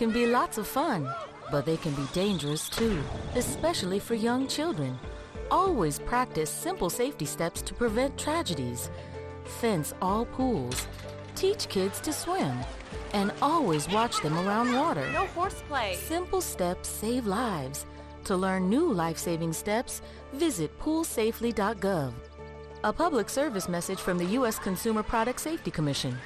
Can be lots of fun, but they can be dangerous too, especially for young children. Always practice simple safety steps to prevent tragedies. Fence all pools. Teach kids to swim. And always watch them around water. No horseplay. Simple steps save lives. To learn new life-saving steps, visit poolsafely.gov. A public service message from the U.S. Consumer Product Safety Commission.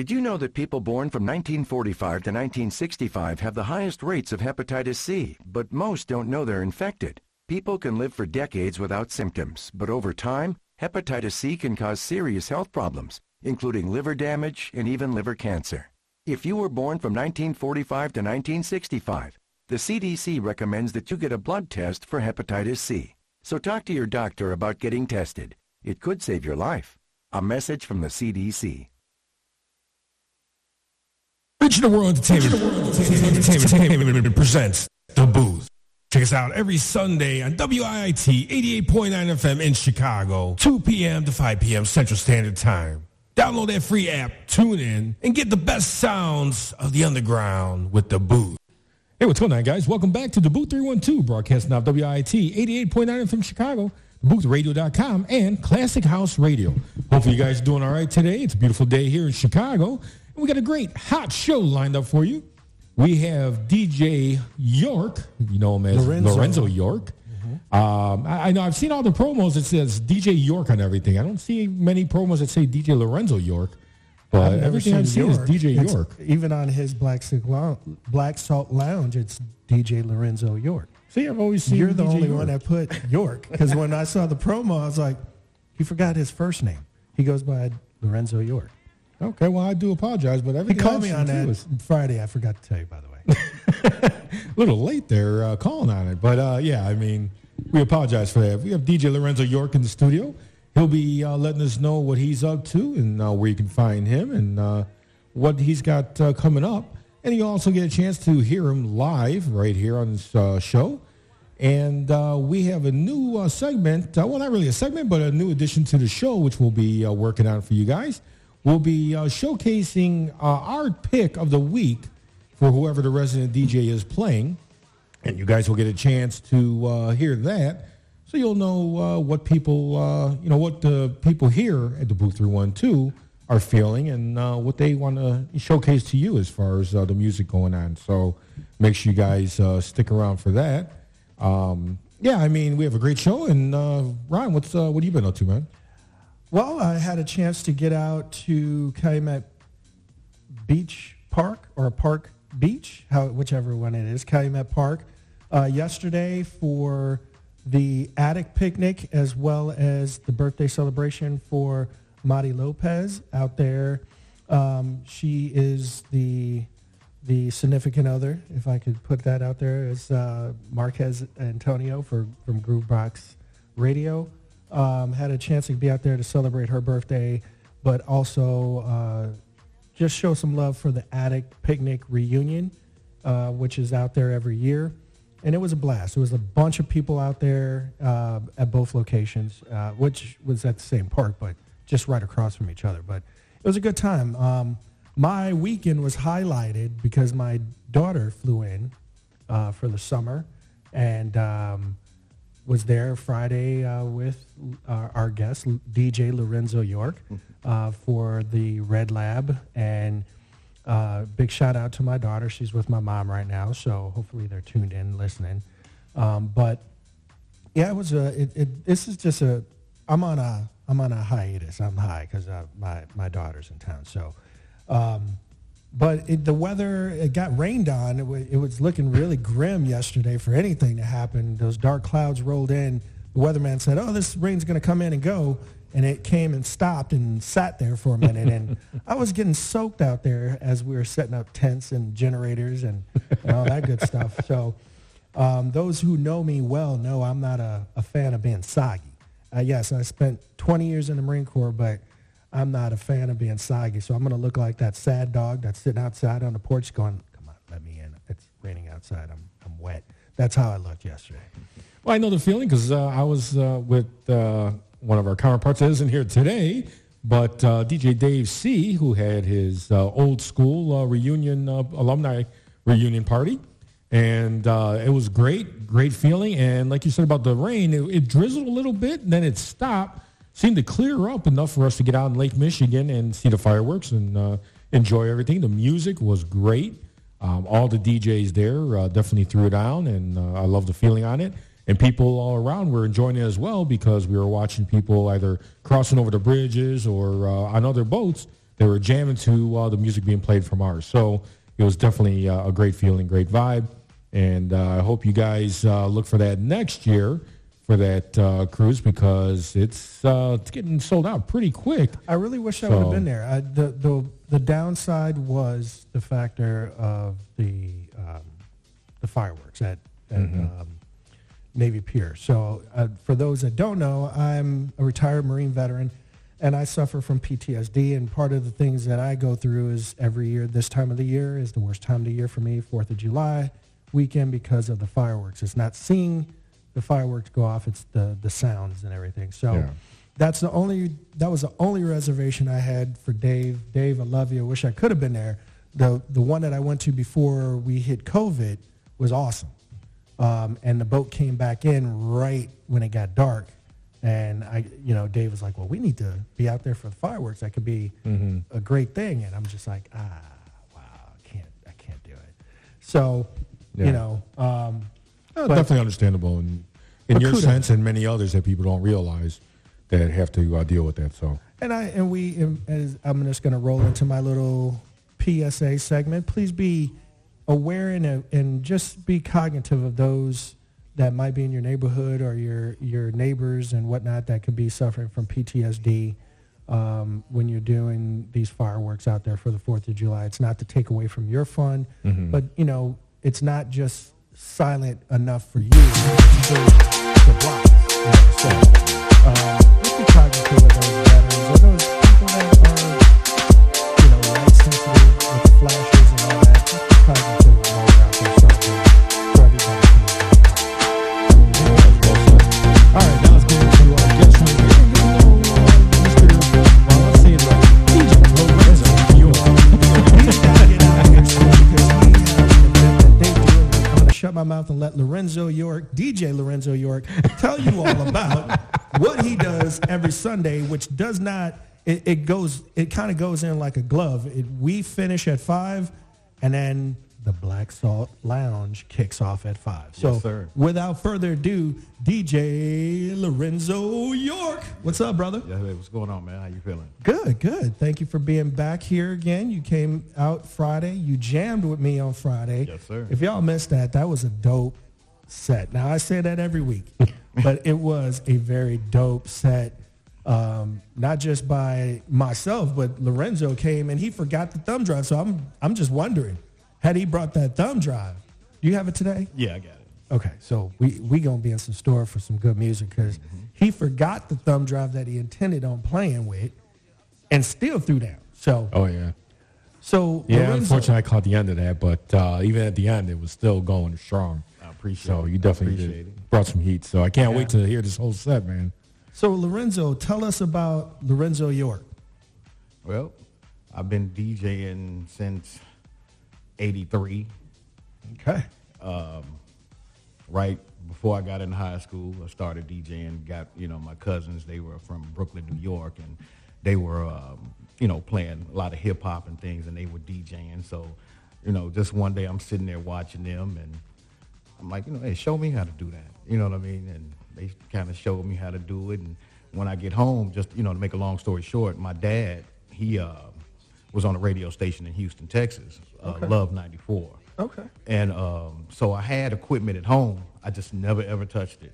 Did you know that people born from 1945 to 1965 have the highest rates of hepatitis C, but most don't know they're infected? People can live for decades without symptoms, but over time, hepatitis C can cause serious health problems, including liver damage and even liver cancer. If you were born from 1945 to 1965, the CDC recommends that you get a blood test for hepatitis C. So talk to your doctor about getting tested. It could save your life. A message from the CDC. Regional World Entertainment presents The Booth. Check us out every Sunday on WIIT 88.9 FM in Chicago, 2 p.m. to 5 p.m. Central Standard Time. Download that free app, tune in, and get the best sounds of the underground with The Booth. Hey, what's going on, guys? Welcome back to The Booth 312, broadcasting off WIIT 88.9 FM Chicago, boothradio.com, and Classic House Radio. Hopefully you guys are doing all right today. It's a beautiful day here in Chicago. And we got a great hot show lined up for you. We have DJ York, you know him as Lorenzo, Lorenzo York. Um, I, I know I've seen all the promos that says DJ York on everything. I don't see many promos that say DJ Lorenzo York. But I've everything I've seen York. is DJ It's- York. Even on his Black, Black Salt Lounge, it's DJ Lorenzo York. See, I've always seen You're the DJ only York. one that put York. Because when I saw the promo, I was like, he forgot his first name. He goes by Lorenzo York. Okay, well, I do apologize, but He everything called me on that is Friday. I forgot to tell you, by the way. a little late there uh, calling on it. But uh, yeah, I mean, we apologize for that. We have DJ Lorenzo York in the studio. He'll be uh, letting us know what he's up to and uh, where you can find him and uh, what he's got uh, coming up. And you also get a chance to hear him live right here on this uh, show. And uh, we have a new uh, segment, uh, well, not really a segment, but a new addition to the show, which we'll be uh, working on for you guys. We'll be uh, showcasing uh, our pick of the week for whoever the resident DJ is playing. And you guys will get a chance to uh, hear that. So you'll know uh, what people, uh, you know, what the people here at the Booth 312 are feeling and uh, what they want to showcase to you as far as the music going on. So make sure you guys stick around for that. Um, yeah, I mean, we have a great show. And Ryan, what's what have you been up to, man? Well, I had a chance to get out to Calumet Beach Park or Park Beach, how, whichever one it is, Calumet Park, uh, yesterday for the attic picnic as well as the birthday celebration for Madi Lopez out there. Um, she is the the significant other, if I could put that out there, is uh, Marquez Antonio for, from Groovebox Radio. Um, had a chance to be out there to celebrate her birthday, but also uh, just show some love for the Attic Picnic Reunion, uh, which is out there every year. And it was a blast. It was a bunch of people out there uh, at both locations, uh, which was at the same park, but just right across from each other. But it was a good time. Um, my weekend was highlighted because my daughter flew in uh, for the summer and um, was there Friday uh, with our, our guest, DJ Lorenzo York, uh, for the Red Lab. And uh, big shout out to my daughter. She's with my mom right now, so hopefully they're tuned in, listening. Um, but yeah, it was a. It, it, this is just a. I'm on a. I'm on a hiatus. I'm high because uh, my my daughter's in town. So, um, but it, the weather it got rained on. It, wa it was looking really grim yesterday for anything to happen. Those dark clouds rolled in. The weatherman said, "Oh, this rain's going to come in and go," and it came and stopped and sat there for a minute. and I was getting soaked out there as we were setting up tents and generators and, and all that good stuff. So. Um, those who know me well know I'm not a, a fan of being soggy. Uh, yes, I spent 20 years in the Marine Corps, but I'm not a fan of being soggy. So I'm going to look like that sad dog that's sitting outside on the porch going, come on, let me in. It's raining outside. I'm, I'm wet. That's how I looked yesterday. Well, I know the feeling because uh, I was uh, with uh, one of our counterparts that isn't here today, But uh, DJ Dave C, who had his uh, old school uh, reunion alumni reunion party, and it was great, great feeling. And like you said about the rain, it, it drizzled a little bit, and then it stopped. Seemed to clear up enough for us to get out in Lake Michigan and see the fireworks and uh, enjoy everything. The music was great. Um, all the DJs there uh, definitely threw it down, and uh, I love the feeling on it. And people all around were enjoying it as well because we were watching people either crossing over the bridges or uh, on other boats. They were jamming to uh, the music being played from ours. So it was definitely uh, a great feeling, great vibe. And I hope you guys look for that next year for that uh, cruise because it's uh, it's getting sold out pretty quick. I really wish I would have been there. I, the, the the downside was the factor of the um, the fireworks at, at um, Navy Pier. So uh, for those that don't know, I'm a retired Marine veteran, and I suffer from PTSD. And part of the things that I go through is every year, this time of the year is the worst time of the year for me, Fourth of July weekend, because of the fireworks. It's not seeing the fireworks go off; it's the the sounds and everything. So. Yeah. That's the only. That was the only reservation I had for Dave. Dave, I love you. I wish I could have been there. The the one that I went to before we hit COVID was awesome, um, and the boat came back in right when it got dark. And I, you know, Dave was like, "Well, we need to be out there for the fireworks. That could be a great thing." And I'm just like, "Ah, wow, I can't, I can't do it." So, Yeah. you know, um, Uh, But- definitely understandable in, in your kudos. sense and many others that people don't realize that have to uh, deal with that. So And I and we and as I'm just going to roll into my little PSA segment. Please be aware and and just be cognitive of those that might be in your neighborhood or your your neighbors and whatnot that could be suffering from PTSD um, when you're doing these fireworks out there for the Fourth of July. It's not to take away from your fun, but you know it's not just silent enough for you the block. You mouth and let Lorenzo York, DJ Lorenzo York, tell you all about what he does every Sunday, which does not, it, it goes, it kind of goes in like a glove. It, we finish at five, and then the Black Salt Lounge kicks off at five. So sir. without further ado, DJ Lorenzo York. What's up, brother? Yeah, hey, what's going on, man? How you feeling? Good, good. Thank you for being back here again. You came out Friday. You jammed with me on Friday. Yes, sir. If y'all missed that, that was a dope set. Now I say that every week, but it was a very dope set. Um, not just by myself, but Lorenzo came and he forgot the thumb drive. So I'm I'm just wondering, had he brought that thumb drive? Do you have it today? Yeah, I got it. Okay, so we we gonna be in some store for some good music because he forgot the thumb drive that he intended on playing with, and still threw down. So Oh yeah, so yeah. Lorenzo- Unfortunately, I caught the end of that, but uh, even at the end, it was still going strong. I appreciate So you definitely did, it. brought some heat. So I can't Yeah. wait to hear this whole set, man. So Lorenzo, tell us about Lorenzo York. Well, I've been DJing since '83. Okay. Right before I got in high school, I started DJing. Got you know my cousins. They were from Brooklyn, New York, and they were um, you know playing a lot of hip hop and things, and they were DJing. So, you know, just one day I'm sitting there watching them, and I'm like, you know, hey, show me how to do that. You know what I mean? And they kind of showed me how to do it. And when I get home, just you know, to make a long story short, my dad he uh, was on a radio station in Houston, Texas, uh, Love 94. Okay. And um, so I had equipment at home. I just never ever touched it.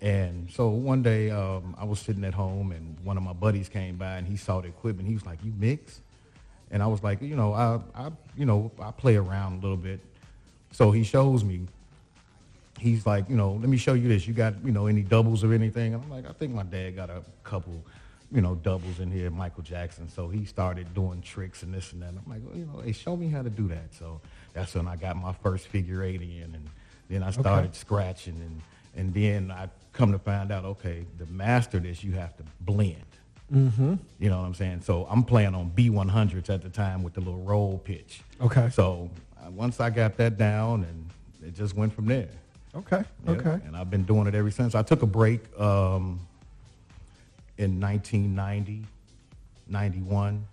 And so one day um, I was sitting at home, and one of my buddies came by, and he saw the equipment. He was like, "You mix?" And I was like, "You know, I, I, you know, I play around a little bit." So he shows me. He's like, you know, let me show you this. You got, you know, any doubles or anything? And I'm like, I think my dad got a couple, you know, doubles in here, Michael Jackson. So he started doing tricks and this and that. I'm like, well, you know, hey, show me how to do that. So that's when I got my first figure eight in, and then I started scratching, and and then I come to find out, okay, to master this, you have to blend. Mm-hmm. You know what I'm saying? So I'm playing on B100s at the time with the little roll pitch. Okay. So uh, once I got that down, and it just went from there. Okay. Yeah, Okay. And I've been doing it ever since. I took a break um, in 1990, 91.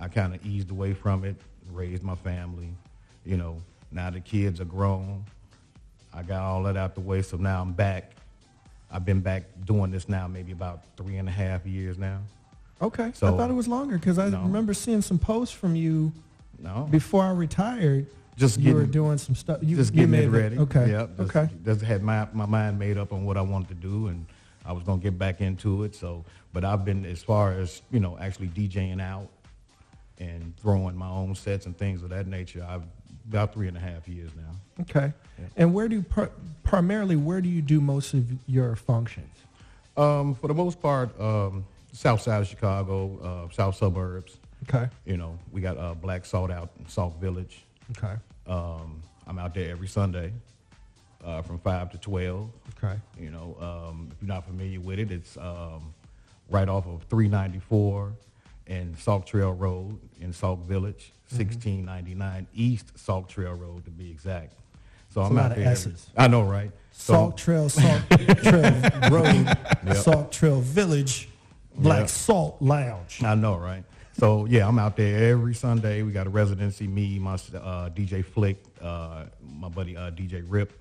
I kind of eased away from it, raised my family. You know, now the kids are grown. I got all that out the way, so now I'm back. I've been back doing this now maybe about three and a half years now. Okay. I thought it was longer because I No. remember seeing some posts from you No, before I retired. Just you were doing some stuff. You, just you getting made it ready. Okay. Yep. Just, okay. Just had my my mind made up on what I wanted to do, and I was gonna get back into it. So, but I've been as far as you know, actually DJing out and throwing my own sets and things of that nature. I've about three and a half years now. Okay. And where do pr- primarily where do you do most of your functions? Um, for the most part, um, south side of Chicago, uh, south suburbs. Okay. You know, we got uh, Black Salt out in Sauk Village. Okay. Um, I'm out there every Sunday uh, from five to twelve. Okay. You know, um, if you're not familiar with it, it's um, right off of 394 and Sauk Trail Road in Sauk Village, Mm-hmm. 1699 East Sauk Trail Road to be exact. So I'm lot out there. S's. I know, right? So- Salt Trail, Salt Trail Road, Salt Trail Village, Black Yep. Salt Lounge. I know, right? So yeah, I'm out there every Sunday. We got a residency. Me, my uh, DJ Flick, uh, my buddy uh, DJ Rip.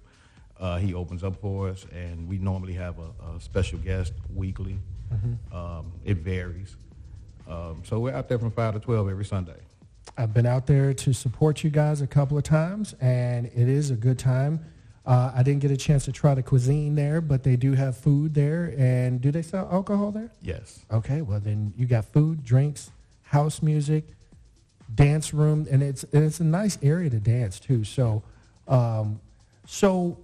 Uh, he opens up for us, and we normally have a, a special guest weekly. Um, it varies. Um, so we're out there from five to twelve every Sunday. I've been out there to support you guys a couple of times, and it is a good time. Uh, I didn't get a chance to try the cuisine there, but they do have food there. And do they sell alcohol there? Yes. Okay, well then you got food, drinks, house music, dance room, and it's and it's a nice area to dance too. So, um, so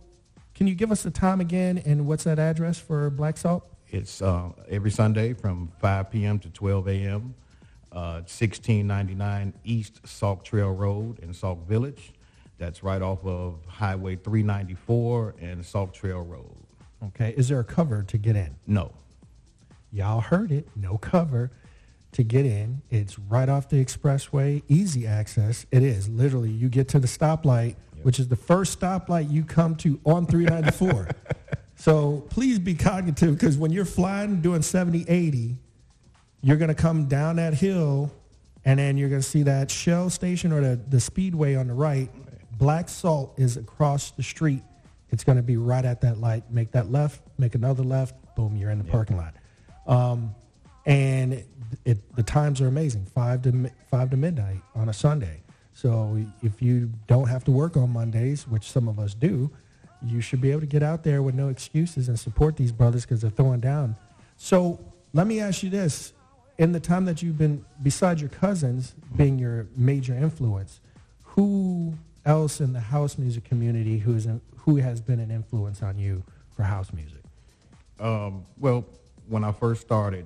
can you give us the time again and what's that address for Black Salt? It's uh, every Sunday from 5 p.m. to 12 a.m. Uh, 1699 East Sauk Trail Road in Sauk Village. That's right off of Highway 394 and Sauk Trail Road. Okay, is there a cover to get in? No. Y'all heard it. No cover to get in. It's right off the expressway, easy access. It is literally you get to the stoplight, which is the first stoplight you come to on 394. so please be cognitive because when you're flying doing 70, 80, you're going to come down that hill and then you're going to see that Shell station or the, the speedway on the right. Black Salt is across the street. It's going to be right at that light. Make that left, make another left, boom, you're in the parking lot. Um, and it, it, the times are amazing, five to five to midnight on a Sunday. So if you don't have to work on Mondays, which some of us do, you should be able to get out there with no excuses and support these brothers because they're throwing down. So let me ask you this: in the time that you've been, besides your cousins being your major influence, who else in the house music community who's in, who has been an influence on you for house music? Um, well, when I first started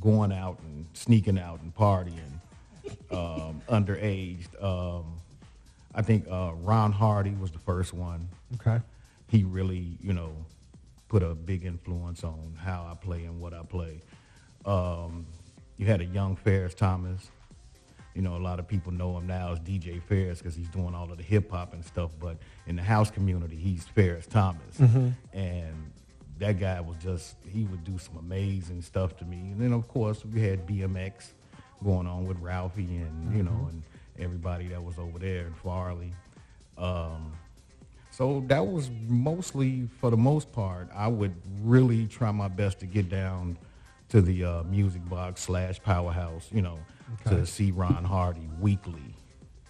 going out and sneaking out and partying, um, underaged, um, I think uh, Ron Hardy was the first one. Okay. He really, you know, put a big influence on how I play and what I play. Um, you had a young Pharris Thomas. You know, a lot of people know him now as DJ Pharris because he's doing all of the hip hop and stuff. But in the house community, he's Pharris Thomas, and that guy was just he would do some amazing stuff to me. And then of course we had BMX going on with Ralphie and you know and everybody that was over there in Farley. Um, so that was mostly, for the most part, I would really try my best to get down to the uh, music box slash powerhouse, you know, to see Ron Hardy weekly.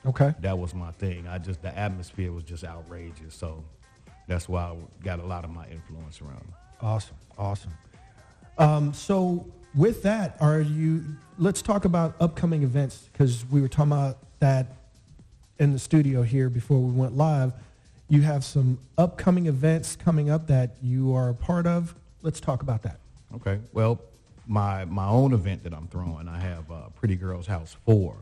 Okay. That was my thing. I just the atmosphere was just outrageous. So that's why I got a lot of my influence around. Awesome, awesome. Um, so with that, are you? Let's talk about upcoming events because we were talking about that in the studio here before we went live. You have some upcoming events coming up that you are a part of. Let's talk about that. Okay. Well, my my own event that I'm throwing, I have uh, Pretty Girls House Four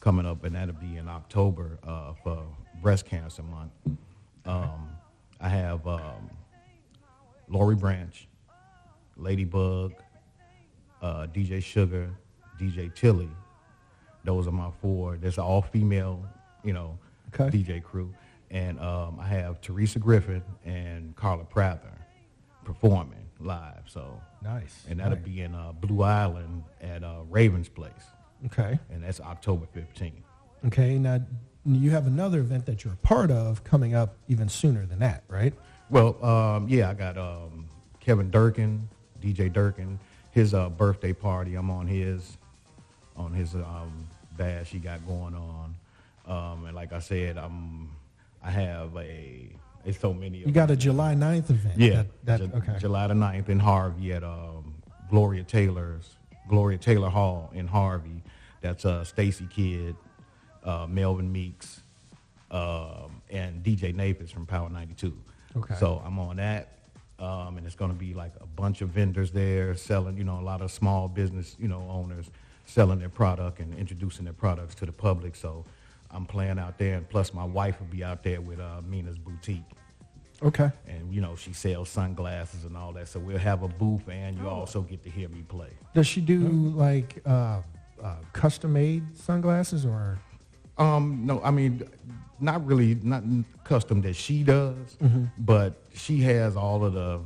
coming up, and that'll be in October uh, for Breast Cancer Month. Um, I have um, Lori Branch, Ladybug, uh, DJ Sugar, DJ Tilly. Those are my four. There's an all female, you know, Okay. DJ crew, and um, I have Teresa Griffin and Carla Prather performing live. So Nice. and that'll Nice. be in uh, Blue Island at uh, Ravens Place, Okay. and that's October 15th. Okay. Now you have another event that you're a part of coming up even sooner than that, right? Well, um, yeah, I got um, Kevin Durkin, DJ Durkin, his uh, birthday party. I'm on his, on his um, bash he got going on, um, and like I said, I'm, I have a, it's so many. You got a July 9th event. yeah, That, that, Ju- okay. July the 9th in Harvey at um, Gloria Taylor's, Gloria Taylor Hall in Harvey. That's uh, Stacy Kidd, uh, Melvin Meeks, um, and DJ Napis from Power 92. Okay. So I'm on that. Um, and it's going to be like a bunch of vendors there selling, you know, a lot of small business, you know, owners selling their product and introducing their products to the public. So I'm playing out there, and plus my wife will be out there with uh, Mina's boutique Okay. and you know she sells sunglasses and all that. So we'll have a booth, and you also get to hear me play. Does she do like uh, uh, custom made sunglasses or? Um, no, I mean, not really, not custom that she does, mm-hmm. but she has all of the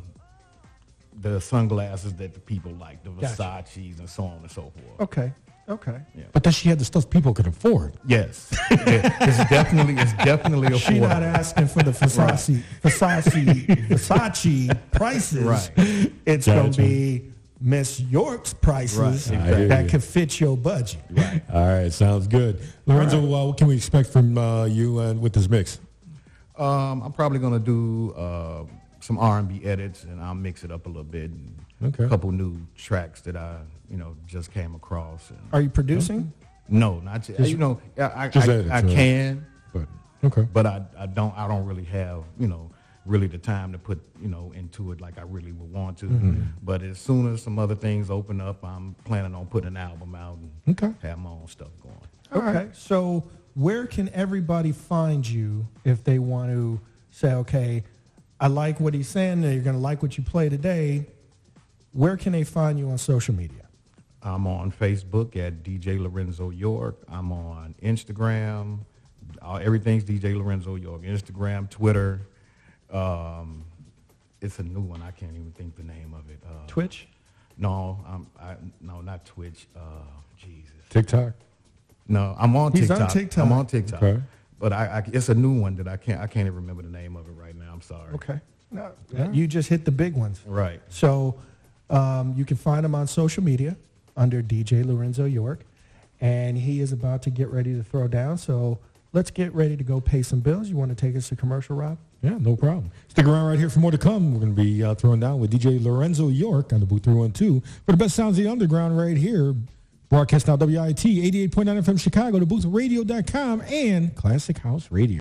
the sunglasses that the people like, the Gotcha. Versace's and so on and so forth. Okay. Okay. Yeah. But does she have the stuff people can afford? Yes, Yeah, it's definitely it's definitely affordable. She not asking for the Versace, Versace, Versace prices. Right. It's gonna be Miss York's prices Right, that could fit your budget. right. All right, sounds good. Lorenzo, uh, what can we expect from uh, you and with this mix? Um, I'm probably gonna do uh, some R&B edits, and I'll mix it up a little bit. And Okay. A couple new tracks that I, you know, just came across. And Are you producing? no, not yet. you know, I, I, just I, edits, I right? can, But okay, but I, I don't, I don't really have, you know, really the time to put, you know, into it like I really would want to. Mm-hmm. But as soon as some other things open up, I'm planning on putting an album out and Okay. have my own stuff going. Okay. So where can everybody find you if they want to say, okay, I like what he's saying, and you're going to like what you play today. Where can they find you on social media? I'm on Facebook at DJ Lorenzo York. I'm on Instagram. Uh, everything's DJ Lorenzo York. Instagram, Twitter. Um, it's a new one. I can't even think the name of it. Uh, Twitch? No, I'm, I, no, not Twitch. Uh, Jesus. TikTok. No, I'm on He's on TikTok. TikTok. I'm on TikTok. Okay. But I, I, it's a new one that I can't. I can't even remember the name of it right now. I'm sorry. Okay. No, You just hit the big ones. Right. So um, you can find him on social media under DJ Lorenzo York. And he is about to get ready to throw down. So let's get ready to go pay some bills. You want to take us to commercial, Rob? Yeah, no problem. Stick around right here for more to come. We're going to be uh, throwing down with DJ Lorenzo York on the Booth 312 for the best sounds of the underground right here. Broadcast now WIIT 88.9 FM Chicago, theboothradio.com, and Classic House Radio.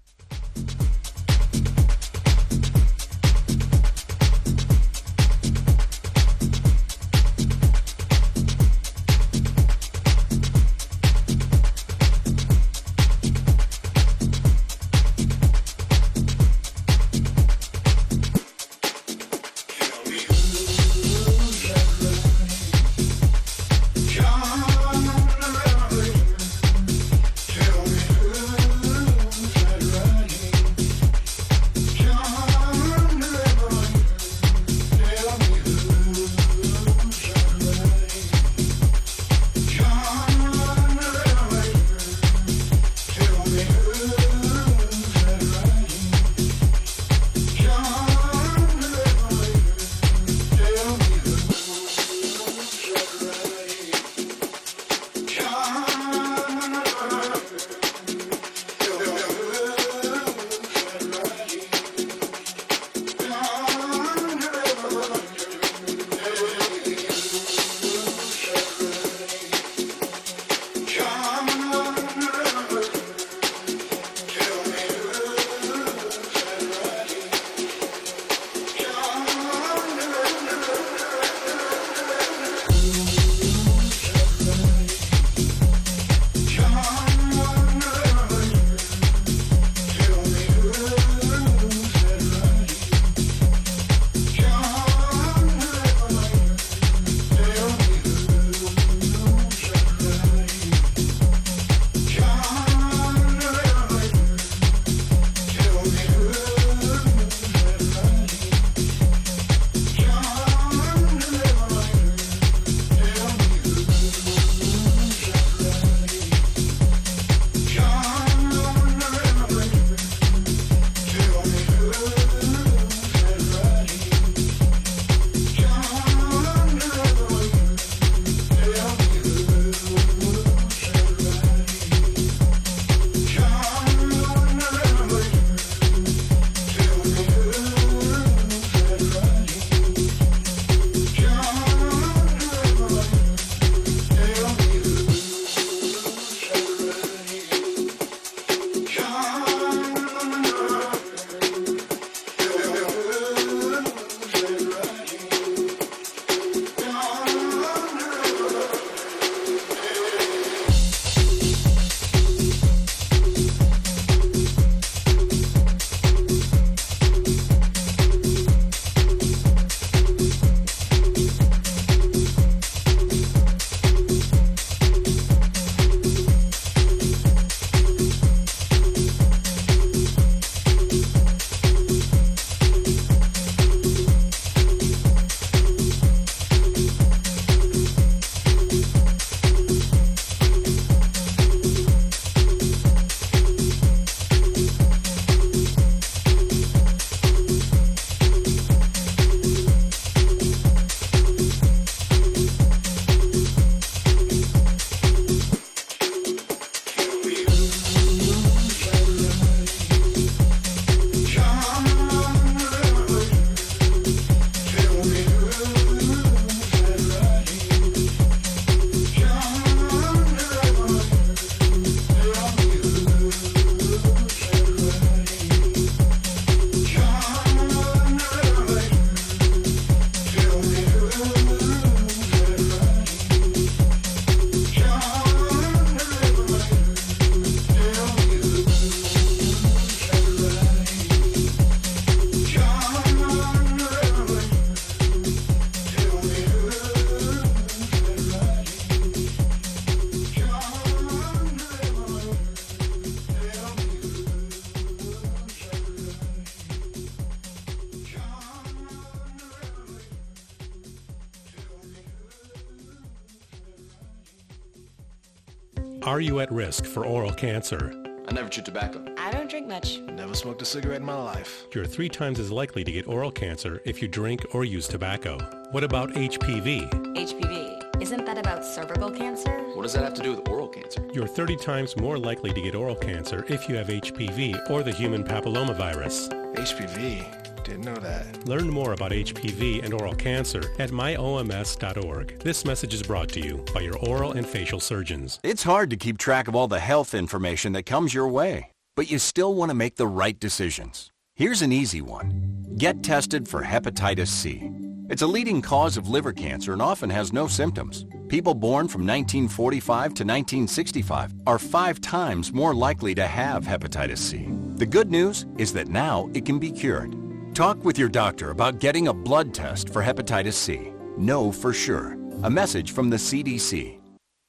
You at risk for oral cancer? I never chewed tobacco. I don't drink much. Never smoked a cigarette in my life. You're three times as likely to get oral cancer if you drink or use tobacco. What about HPV? HPV. Isn't that about cervical cancer? What does that have to do with oral cancer? You're 30 times more likely to get oral cancer if you have HPV or the human papillomavirus. HPV? Didn't know that. Learn more about HPV and oral cancer at myoms.org. This message is brought to you by your oral and facial surgeons. It's hard to keep track of all the health information that comes your way, but you still want to make the right decisions. Here's an easy one. Get tested for hepatitis C. It's a leading cause of liver cancer and often has no symptoms. People born from 1945 to 1965 are five times more likely to have hepatitis C. The good news is that now it can be cured. Talk with your doctor about getting a blood test for hepatitis C. Know for sure. A message from the CDC.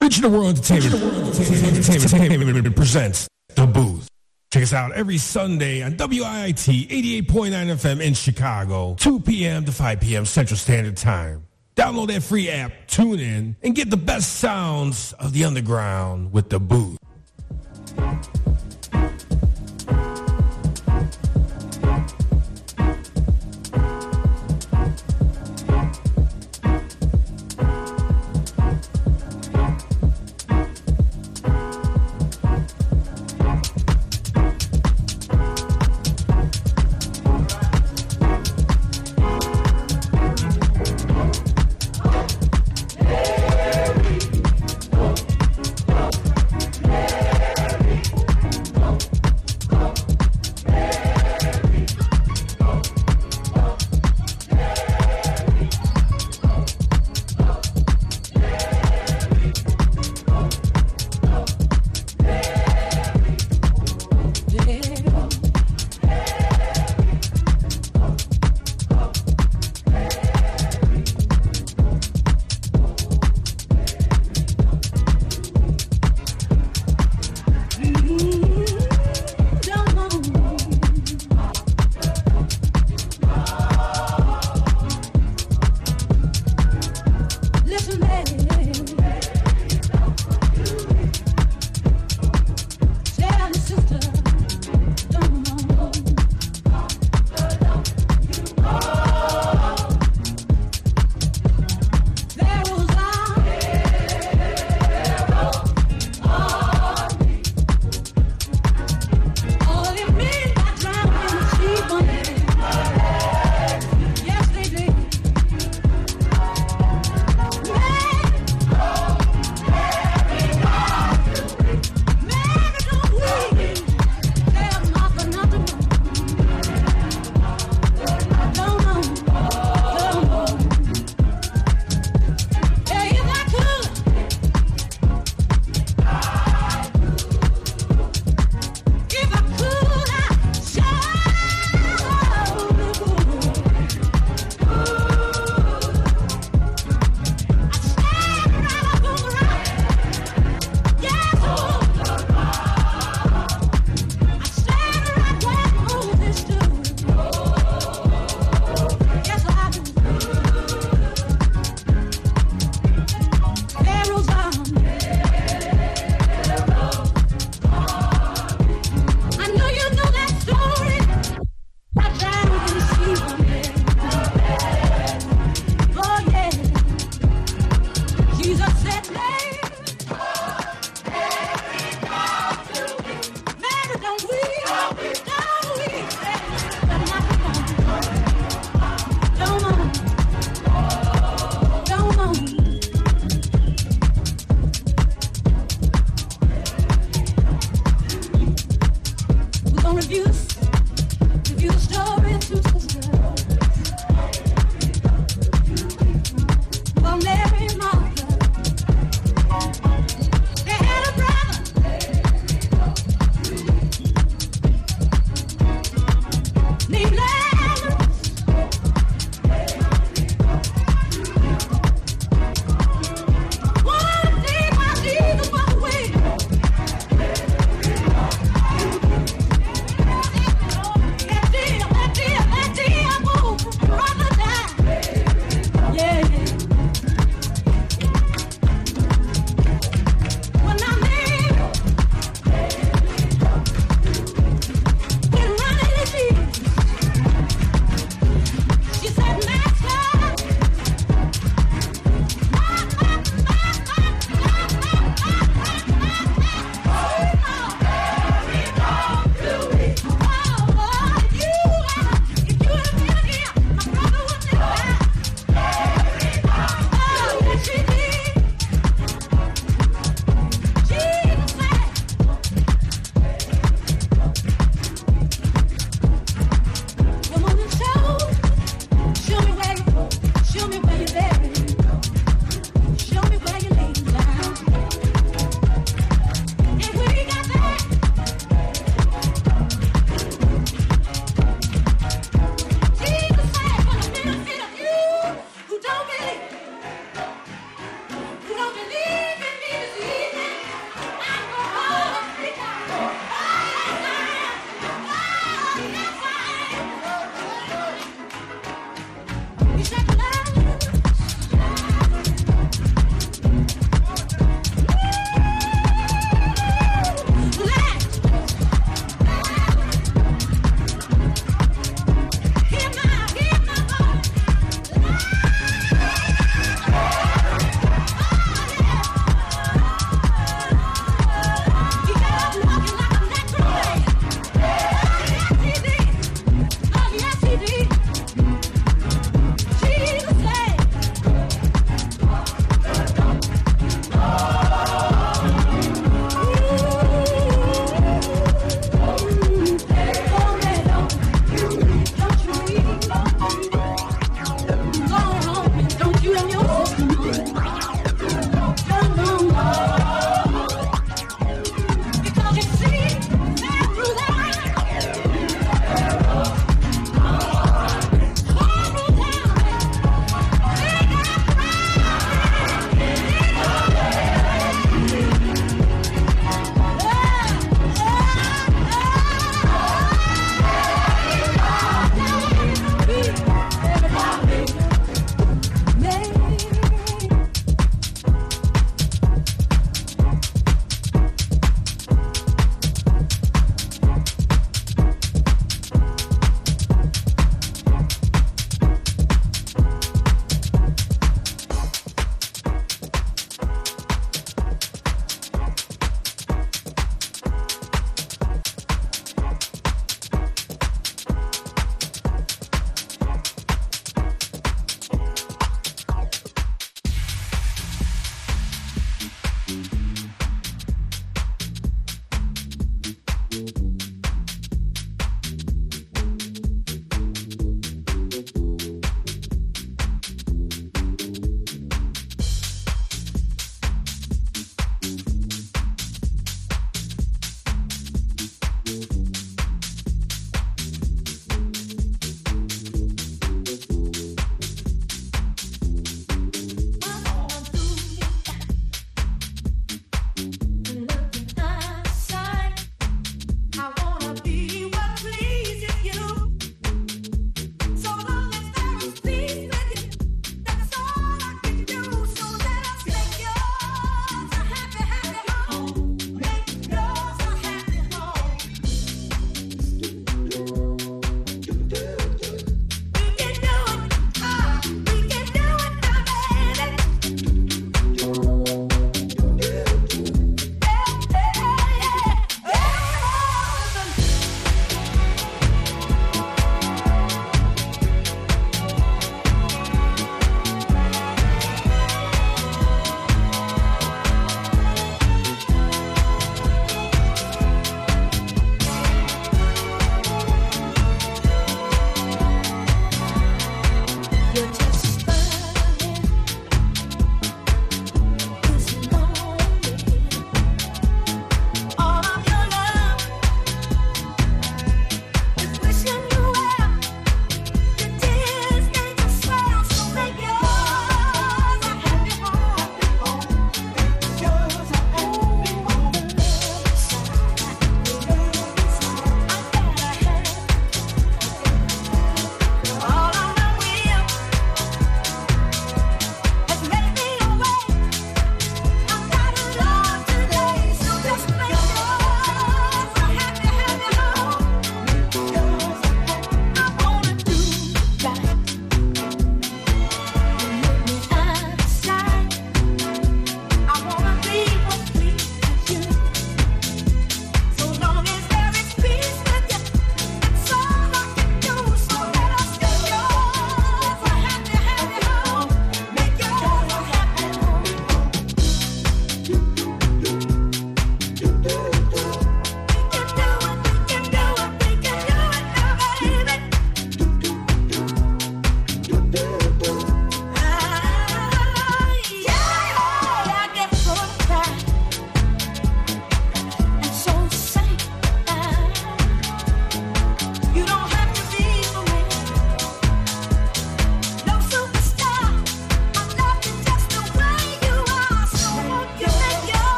Digital World Entertainment, presents The Booth. Check us out every Sunday on WIIT 88.9 FM in Chicago, 2 p.m. to 5 p.m. Central Standard Time. Download that free app, tune in, and get the best sounds of the underground with The Booth.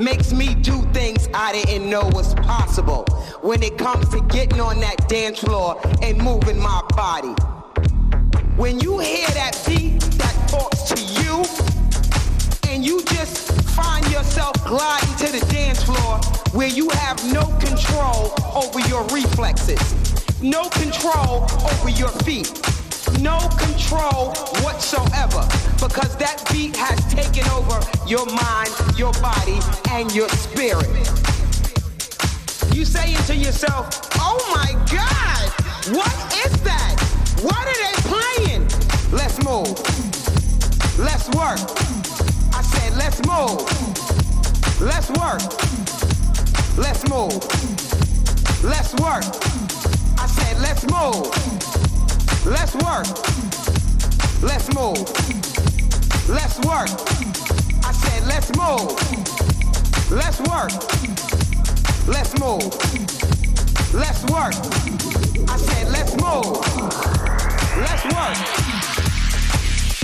Makes me do things I didn't know was possible when it comes to getting on that dance floor and moving my body. When you hear that beat that talks to you, and you just find yourself gliding to the dance floor where you have no control over your reflexes, no control over your feet, no control whatsoever, because that beat has taken over your mind, your body, and your spirit. You saying to yourself, oh my God, what is that? What are they playing? Let's move. Let's work. I said, let's move. Let's work. Let's move. Let's work. I said, let's move. Let's work. Let's move. Let's work. I said, let's move. Let's work. Let's move. Let's work. I said, let's move. Let's work.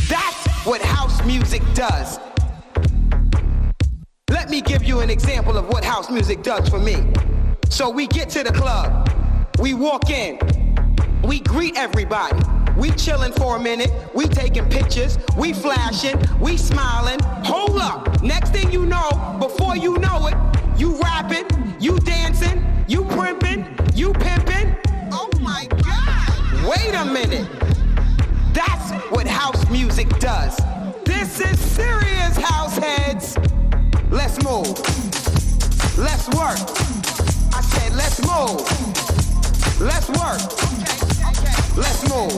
That's what house music does. Let me give you an example of what house music does for me. So we get to the club, we walk in, we greet everybody. We chilling for a minute, we taking pictures, we flashing, we smiling. Hold up. Next thing you know, before you know it, you rapping, you dancing, you primping, you pimping. Oh my God. Wait a minute. That's what house music does. This is serious, house heads. Let's move. Let's work. I said, let's move. Let's work. Let's move.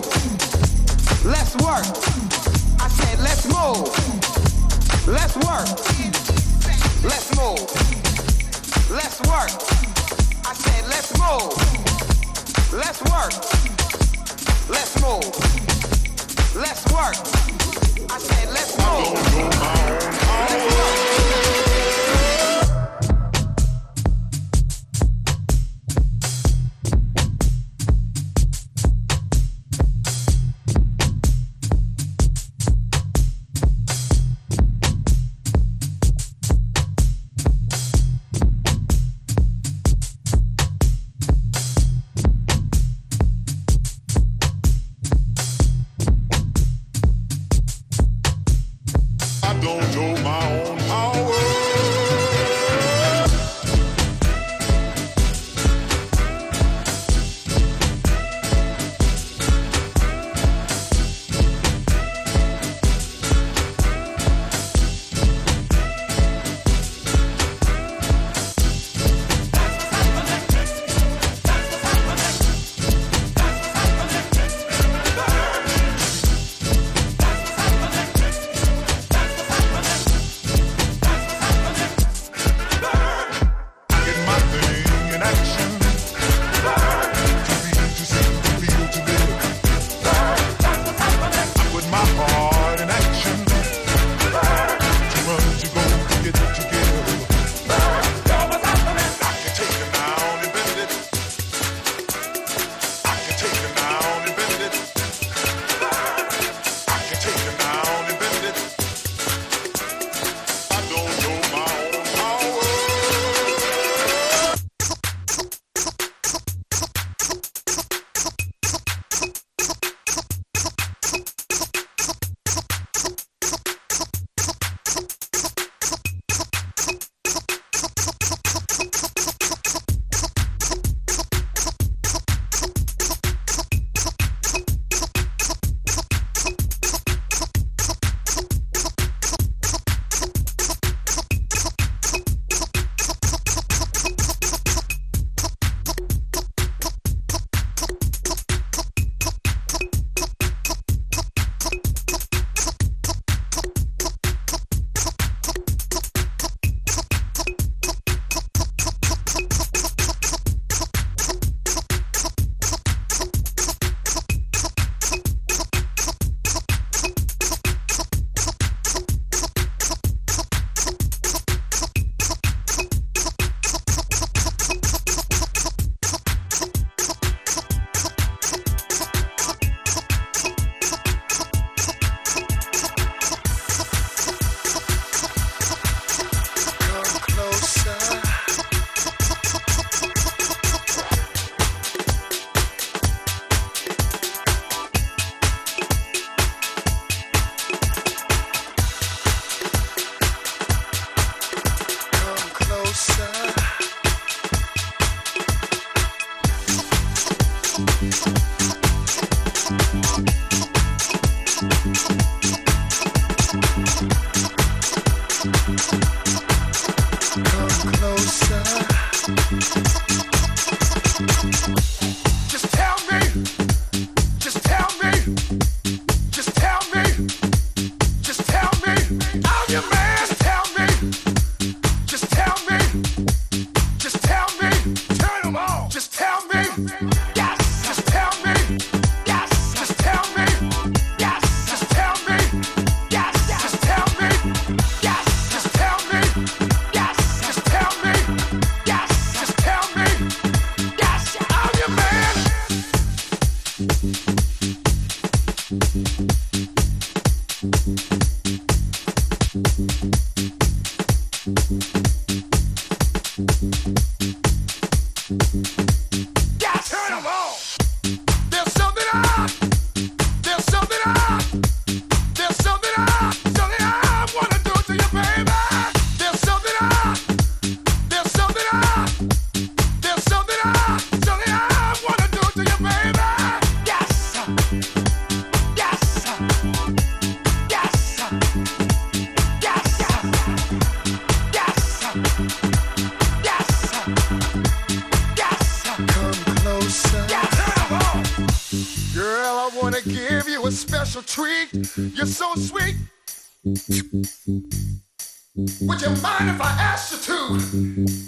Let's work. I said, let's move. Let's work. Let's move. Let's work. I said, let's move. Let's work. Let's move. Let's work. I said, let's move. Let's work. Mind if I asked you to?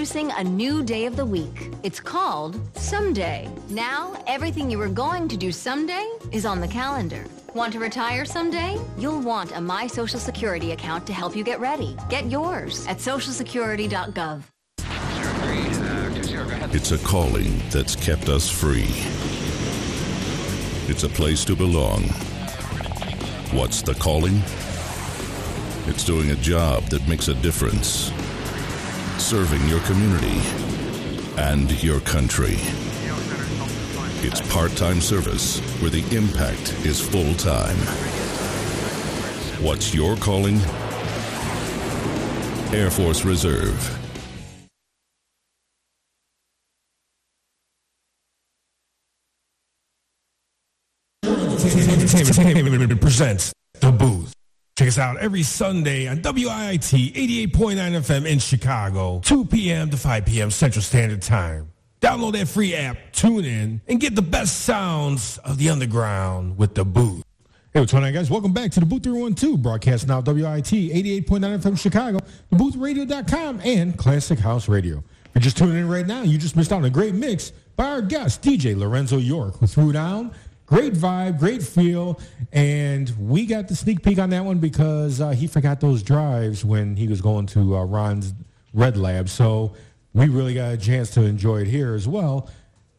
Introducing a new day of the week. It's called Someday. Now, everything you were going to do someday is on the calendar. Want to retire someday? You'll want a My Social Security account to help you get ready. Get yours at socialsecurity.gov. It's a calling that's kept us free. It's a place to belong. What's the calling? It's doing a job that makes a difference serving your community and your country. It's part time service where the impact is full time. What's your calling? Air Force Reserve. Us out every Sunday on WIIT 88.9 FM in Chicago, 2 p.m. to 5 p.m. Central Standard Time. Download that free app, tune in, and get the best sounds of the underground with The Booth. Hey, what's going on, guys? Welcome back to the Booth 312, broadcast now WIIT 88.9 FM Chicago, theboothradio.com, and Classic House Radio. If you're just tuning in right now, you just missed out on a great mix by our guest, DJ Lorenzo York, who threw down Great vibe, great feel, and we got the sneak peek on that one because uh, he forgot those drives when he was going to uh, Ron's Red Lab. So we really got a chance to enjoy it here as well.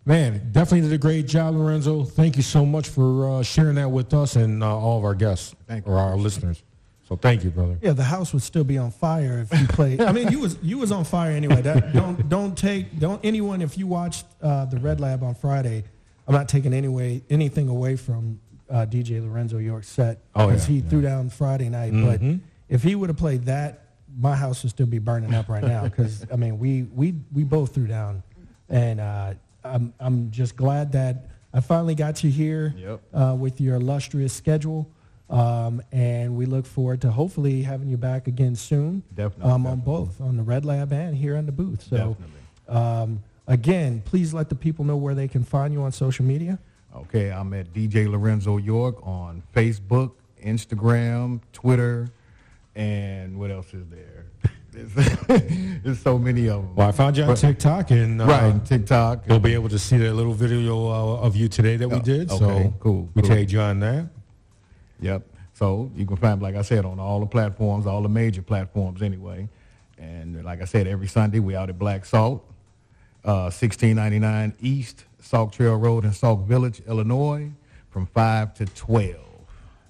Man, definitely did a great job, Lorenzo. Thank you so much for uh, sharing that with us and uh, all of our guests Thank or our listeners. So thank you, brother. Yeah, the house would still be on fire if you played. I mean, you was you was on fire anyway. That, don't don't take don't anyone if you watched uh, the Red Lab on Friday. I'm not taking any way, anything away from uh, DJ Lorenzo York's set Oh, because yeah, he threw down Friday night. Mhm. But if he would have played that, my house would still be burning up right now. Because I mean, we we we both threw down, and uh, I'm I'm just glad that I finally got you here Yep. uh, with your illustrious schedule. Um, and we look forward to hopefully having you back again soon. Definitely, Um, on both, on the Red Lab and here on the booth. So, Definitely. um, again, please let the people know where they can find you on social media. Okay, I'm at DJ Lorenzo York on Facebook, Instagram, Twitter, and what else is there? There's, there's so many of them. Well, I found you on But- TikTok, and uh, right, TikTok. You'll be able to see that little video uh, of you today that we Oh, did. okay, so cool, We cool. tagged you on that. Yep. So you can find, like I said, on all the platforms, all the major platforms anyway. And like I said, every Sunday we out at Black Salt, uh, 1699 East Sauk Trail Road in Sauk Village, Illinois, from 5 to 12.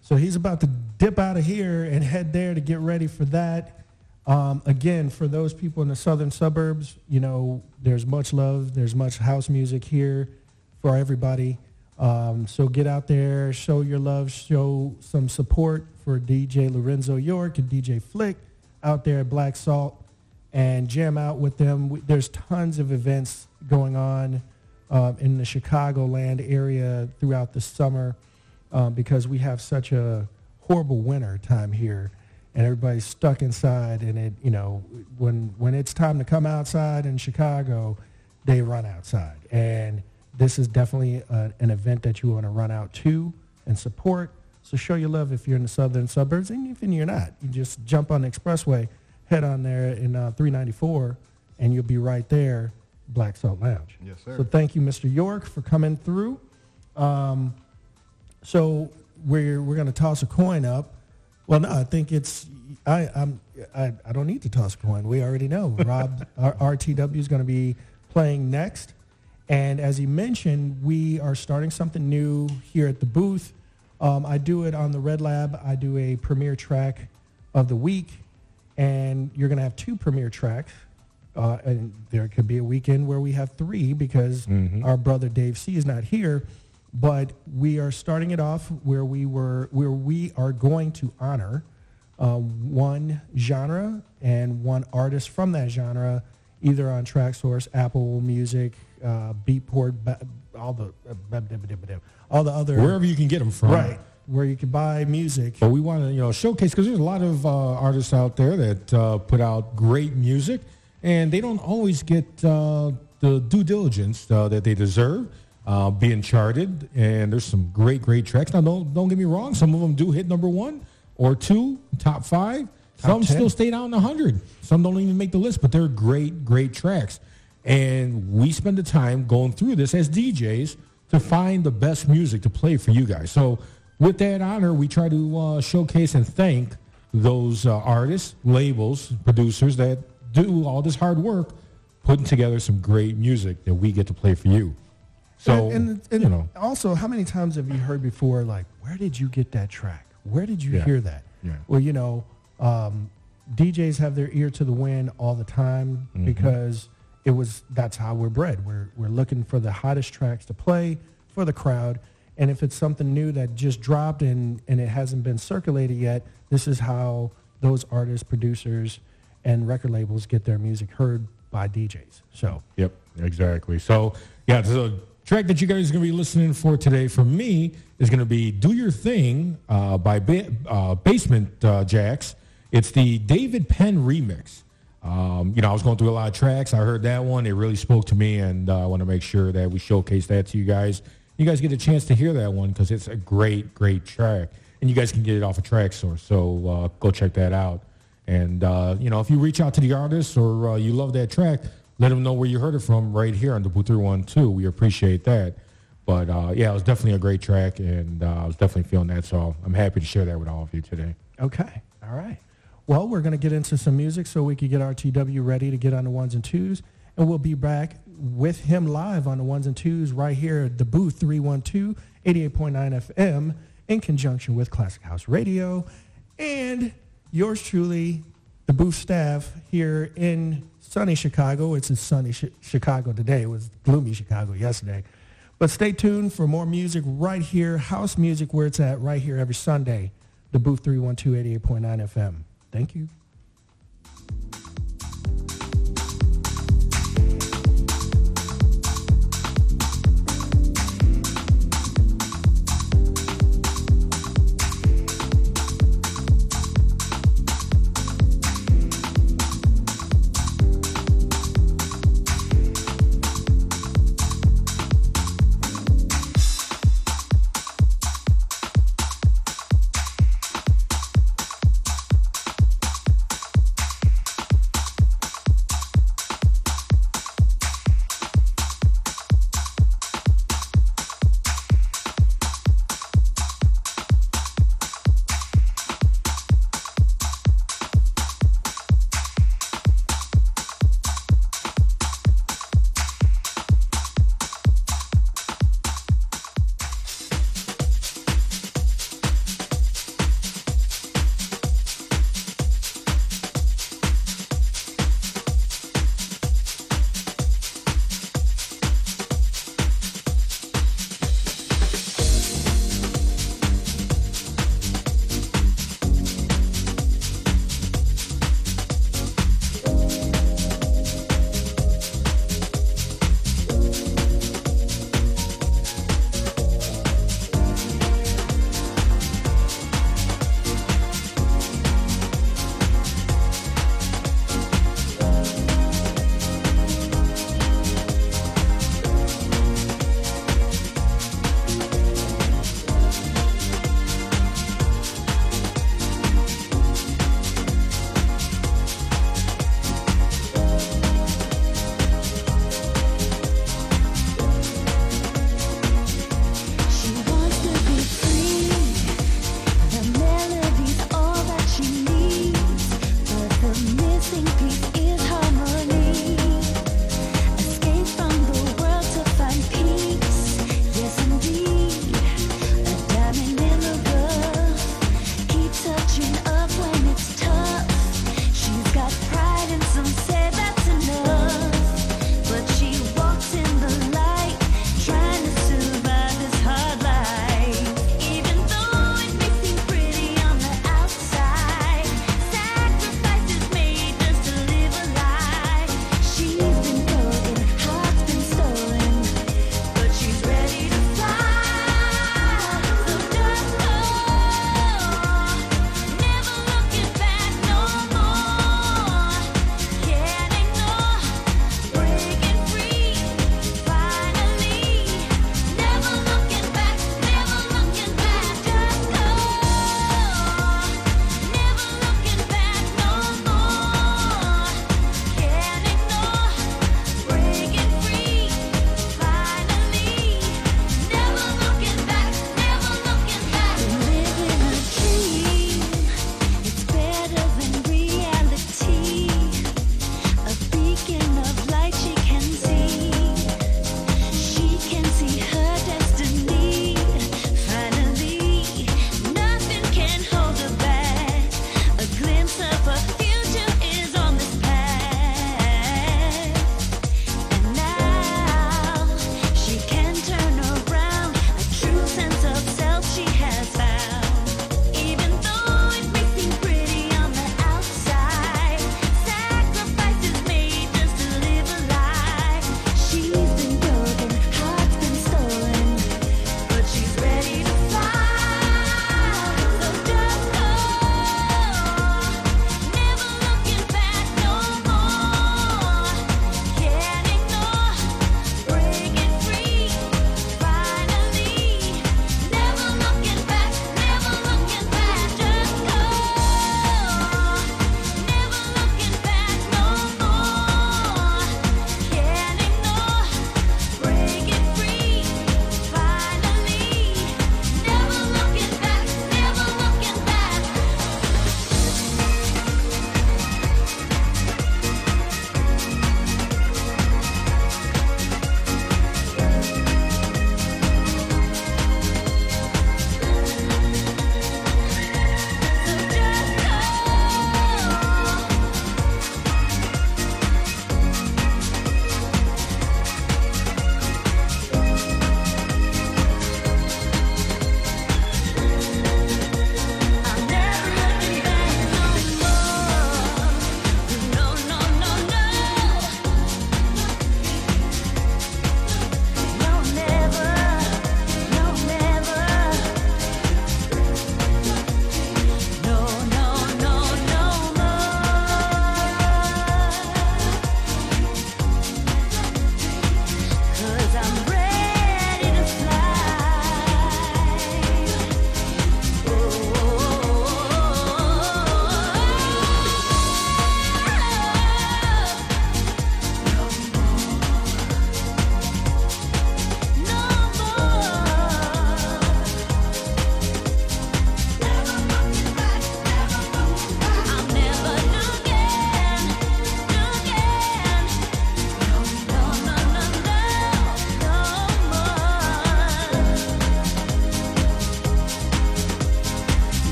So he's about to dip out of here and head there to get ready for that. Um, again, for those people in the southern suburbs, you know, there's much love, there's much house music here for everybody. Um, so get out there, show your love, show some support for DJ Lorenzo York and DJ Flick out there at Black Salt and jam out with them. There's tons of events going on um, in the Chicagoland area throughout the summer um, because we have such a horrible winter time here and everybody's stuck inside and it you know when when it's time to come outside in Chicago they run outside and this is definitely a, an event that you want to run out to and support so show your love if you're in the southern suburbs and even if you're not you just jump on the expressway head on there in uh, 394 and you'll be right there Black Salt Lounge Yes, sir. so thank you Mr. York for coming through um, so we're we're gonna toss a coin up. Well, no, I think it's I I'm I, I don't need to toss a coin. We already know Rob our RTW is going to be playing next, and as he mentioned, we are starting something new here at the booth. Um, I do it on the Red Lab. I do a premiere track of the week, and you're going to have two premiere tracks. Uh, and there could be a weekend where we have three because our brother Dave C is not here. But we are starting it off where we were, where we are going to honor uh, one genre and one artist from that genre, either on Traxsource, Apple Music, uh, Beatport, all the uh, all the other Wherever you can get them from. right where you can buy music. But we want to, you know, showcase because there's a lot of uh, artists out there that uh, put out great music, and they don't always get uh, the due diligence uh, that they deserve. Uh, being charted, and there's some great, great tracks. Now, don't don't get me wrong. Some of them do hit number one or two, top five. some 10. still stay down in the hundred. Some don't even make the list, but they're great, great tracks. And we spend the time going through this as DJs to find the best music to play for you guys. So with that honor, we try to uh, showcase and thank those uh, artists, labels, producers that do all this hard work putting together some great music that we get to play for you. So, and, and, and you know, also, how many times have you heard before, like, where did you get that track? Where did you Yeah. hear that? Yeah. Well, you know, um, DJs have their ear to the wind all the time Mhm. because it was that's how we're bred. We're we're looking for the hottest tracks to play for the crowd. And if it's something new that just dropped and, and it hasn't been circulated yet, this is how those artists, producers, and record labels get their music heard by DJs. So Yep, exactly. So yeah, the track that you guys are going to be listening for today from me is going to be "Do Your Thing" uh, by ba- uh, Basement uh, Jaxx. It's the David Penn remix. Um, you know, I was going through a lot of tracks. I heard that one; it really spoke to me, and uh, I want to make sure that we showcase that to you guys. You guys get a chance to hear that one because it's a great, great track, and you guys can get it off a Traxsource. So uh, go check that out. And, uh, you know, if you reach out to the artist or uh, you love that track, let them know where you heard it from right here on the Booth 312. We appreciate that. But, uh, yeah, it was definitely a great track, and uh, I was definitely feeling that. So I'm happy to share that with all of you today. Okay. All right. Well, we're going to get into some music so we can get RTW ready to get on the ones and twos. And we'll be back with him live on the ones and twos right here at the booth 312 88.9 FM in conjunction with Classic House Radio and yours truly, the booth staff here in sunny Chicago. It's a sunny Chi- Chicago today. It was gloomy Chicago yesterday. But stay tuned for more music right here, house music where it's at right here every Sunday. The booth 312 88.9 FM. Thank you.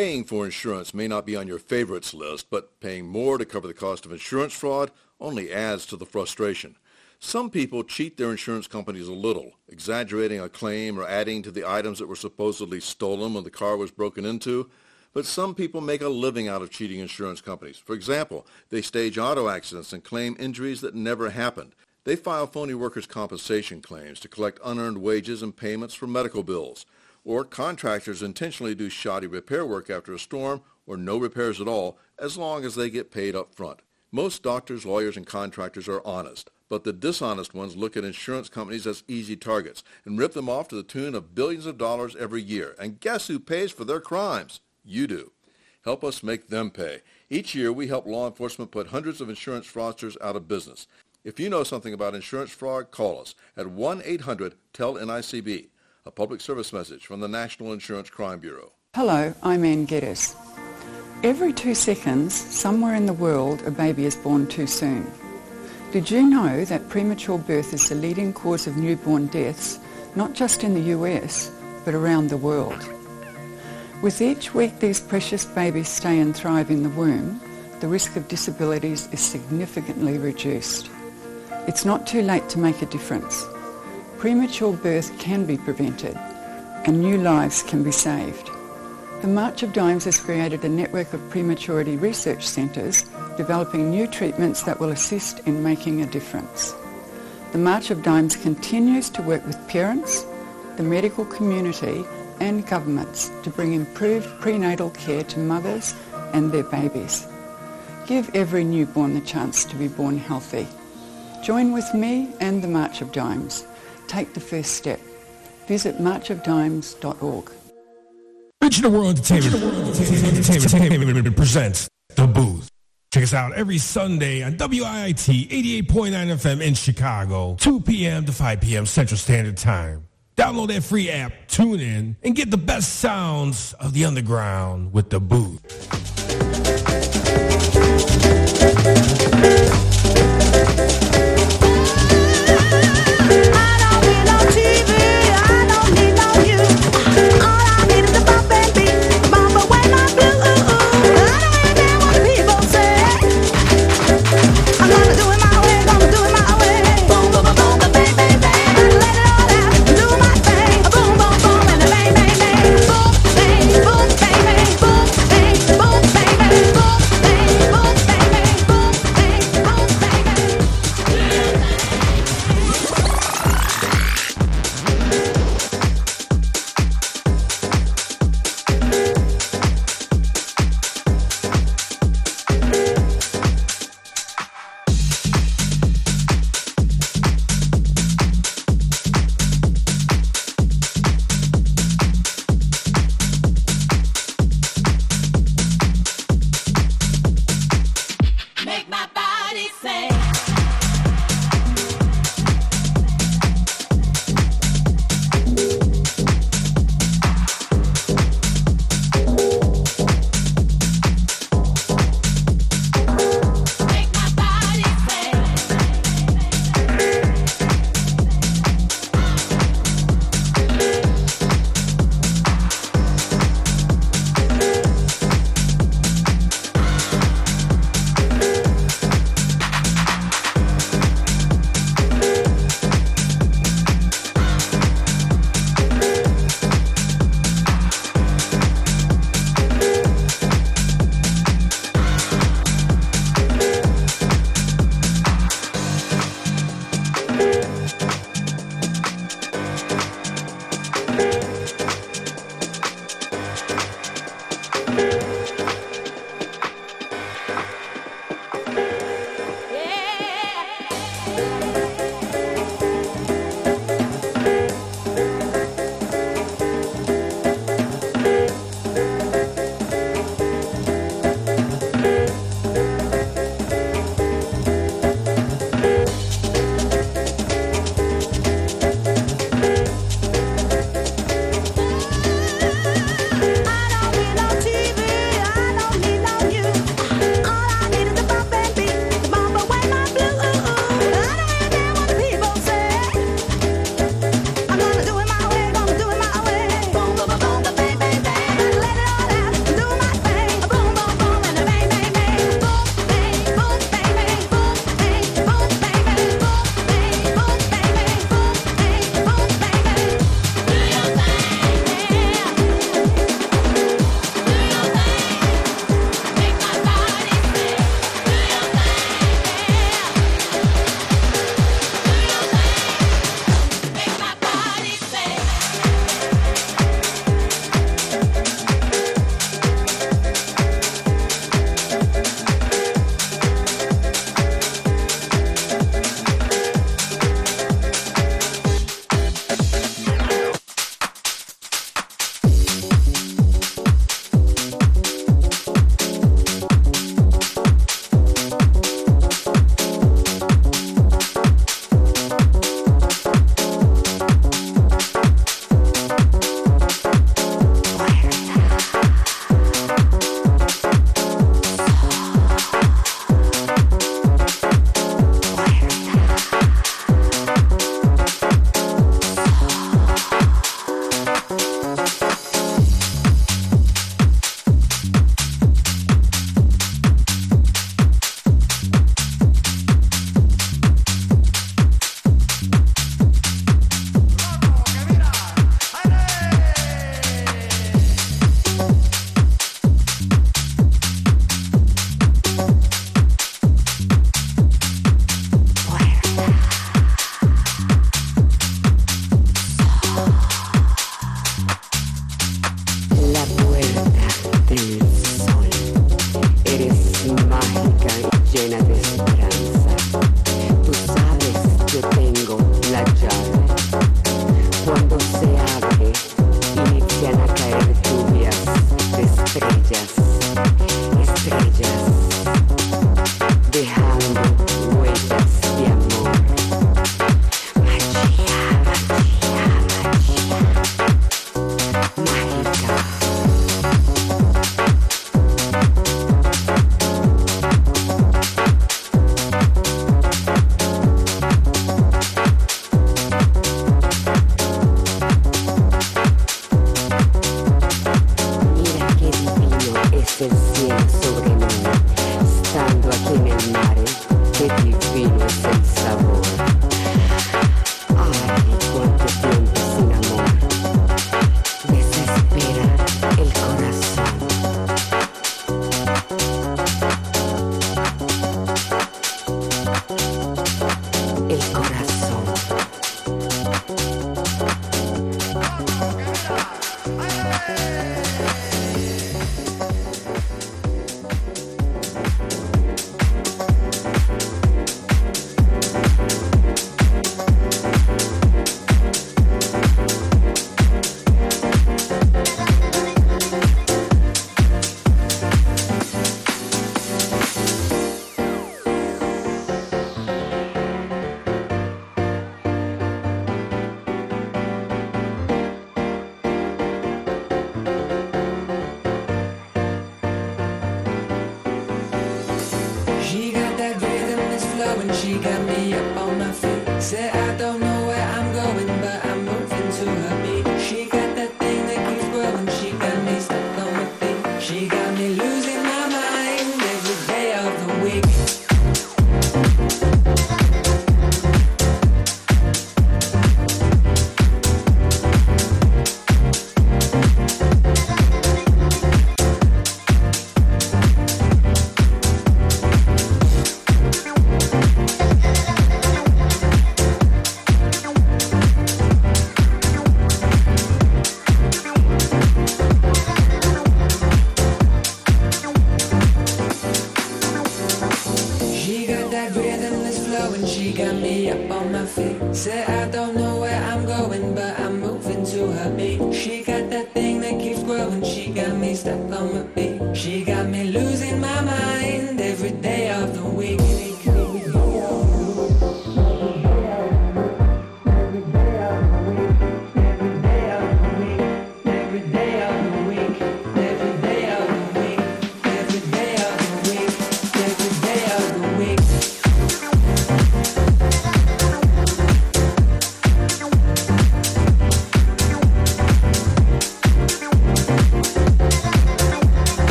Paying for insurance may not be on your favorites list, but paying more to cover the cost of insurance fraud only adds to the frustration. Some people cheat their insurance companies a little, exaggerating a claim or adding to the items that were supposedly stolen when the car was broken into. But some people make a living out of cheating insurance companies. For example, they stage auto accidents and claim injuries that never happened. They file phony workers' compensation claims to collect unearned wages and payments for medical bills. Or contractors intentionally do shoddy repair work after a storm or no repairs at all as long as they get paid up front. Most doctors, lawyers, and contractors are honest, but the dishonest ones look at insurance companies as easy targets and rip them off to the tune of billions of dollars every year. And guess who pays for their crimes? You do. Help us make them pay. Each year, we help law enforcement put hundreds of insurance fraudsters out of business. If you know something about insurance fraud, call us at 1-800-TEL-NICB. A public service message from the National Insurance Crime Bureau. Hello, I'm Anne Geddes. Every two seconds, somewhere in the world, a baby is born too soon. Did you know that premature birth is the leading cause of newborn deaths, not just in the US, but around the world? With each week these precious babies stay and thrive in the womb, the risk of disabilities is significantly reduced. It's not too late to make a difference. Premature birth can be prevented and new lives can be saved. The March of Dimes has created a network of prematurity research centres developing new treatments that will assist in making a difference. The March of Dimes continues to work with parents, the medical community and governments to bring improved prenatal care to mothers and their babies. Give every newborn the chance to be born healthy. Join with me and the March of Dimes. Take the first step. Visit marchofdimes.org. Digital World Entertainment, Entertainment, Entertainment presents The Booth. Check us out every Sunday on WIIT 88.9 FM in Chicago, 2 p.m. to 5 p.m. Central Standard Time. Download that free app, tune in, and get the best sounds of the underground with The Booth.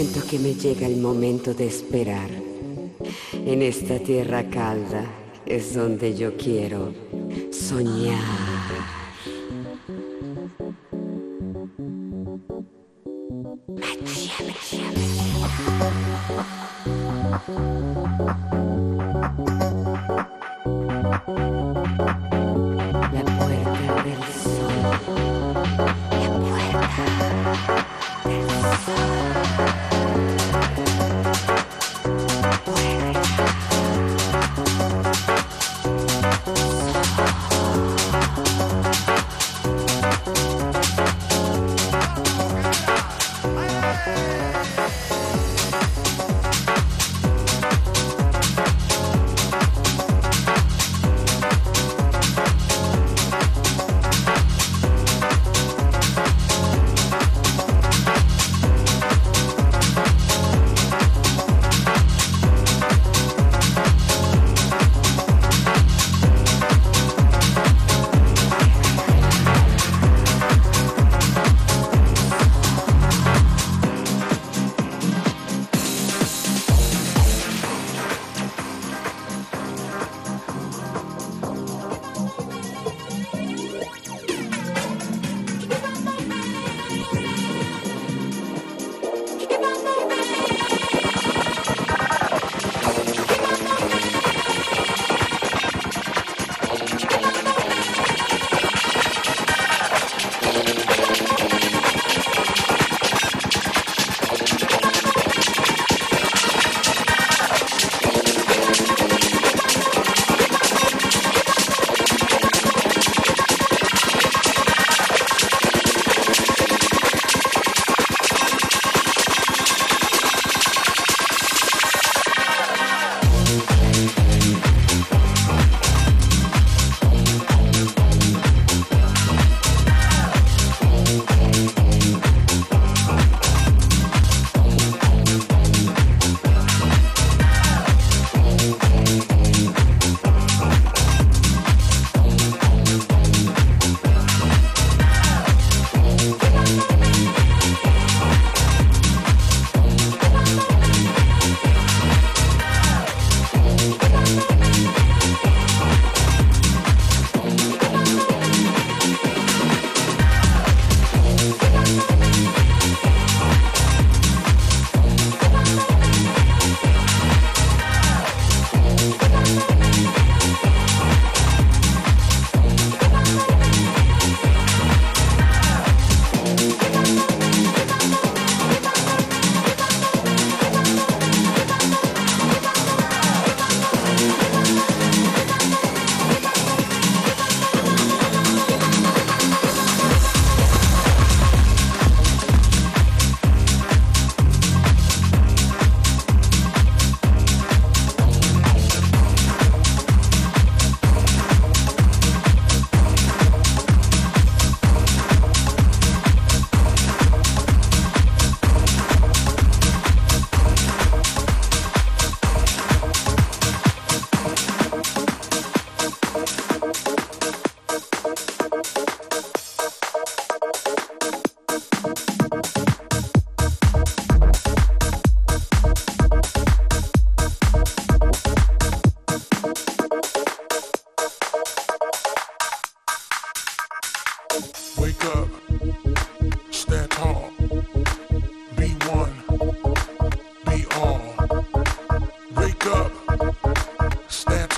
Siento que me llega el momento de esperar. En esta tierra calda es donde yo quiero soñar.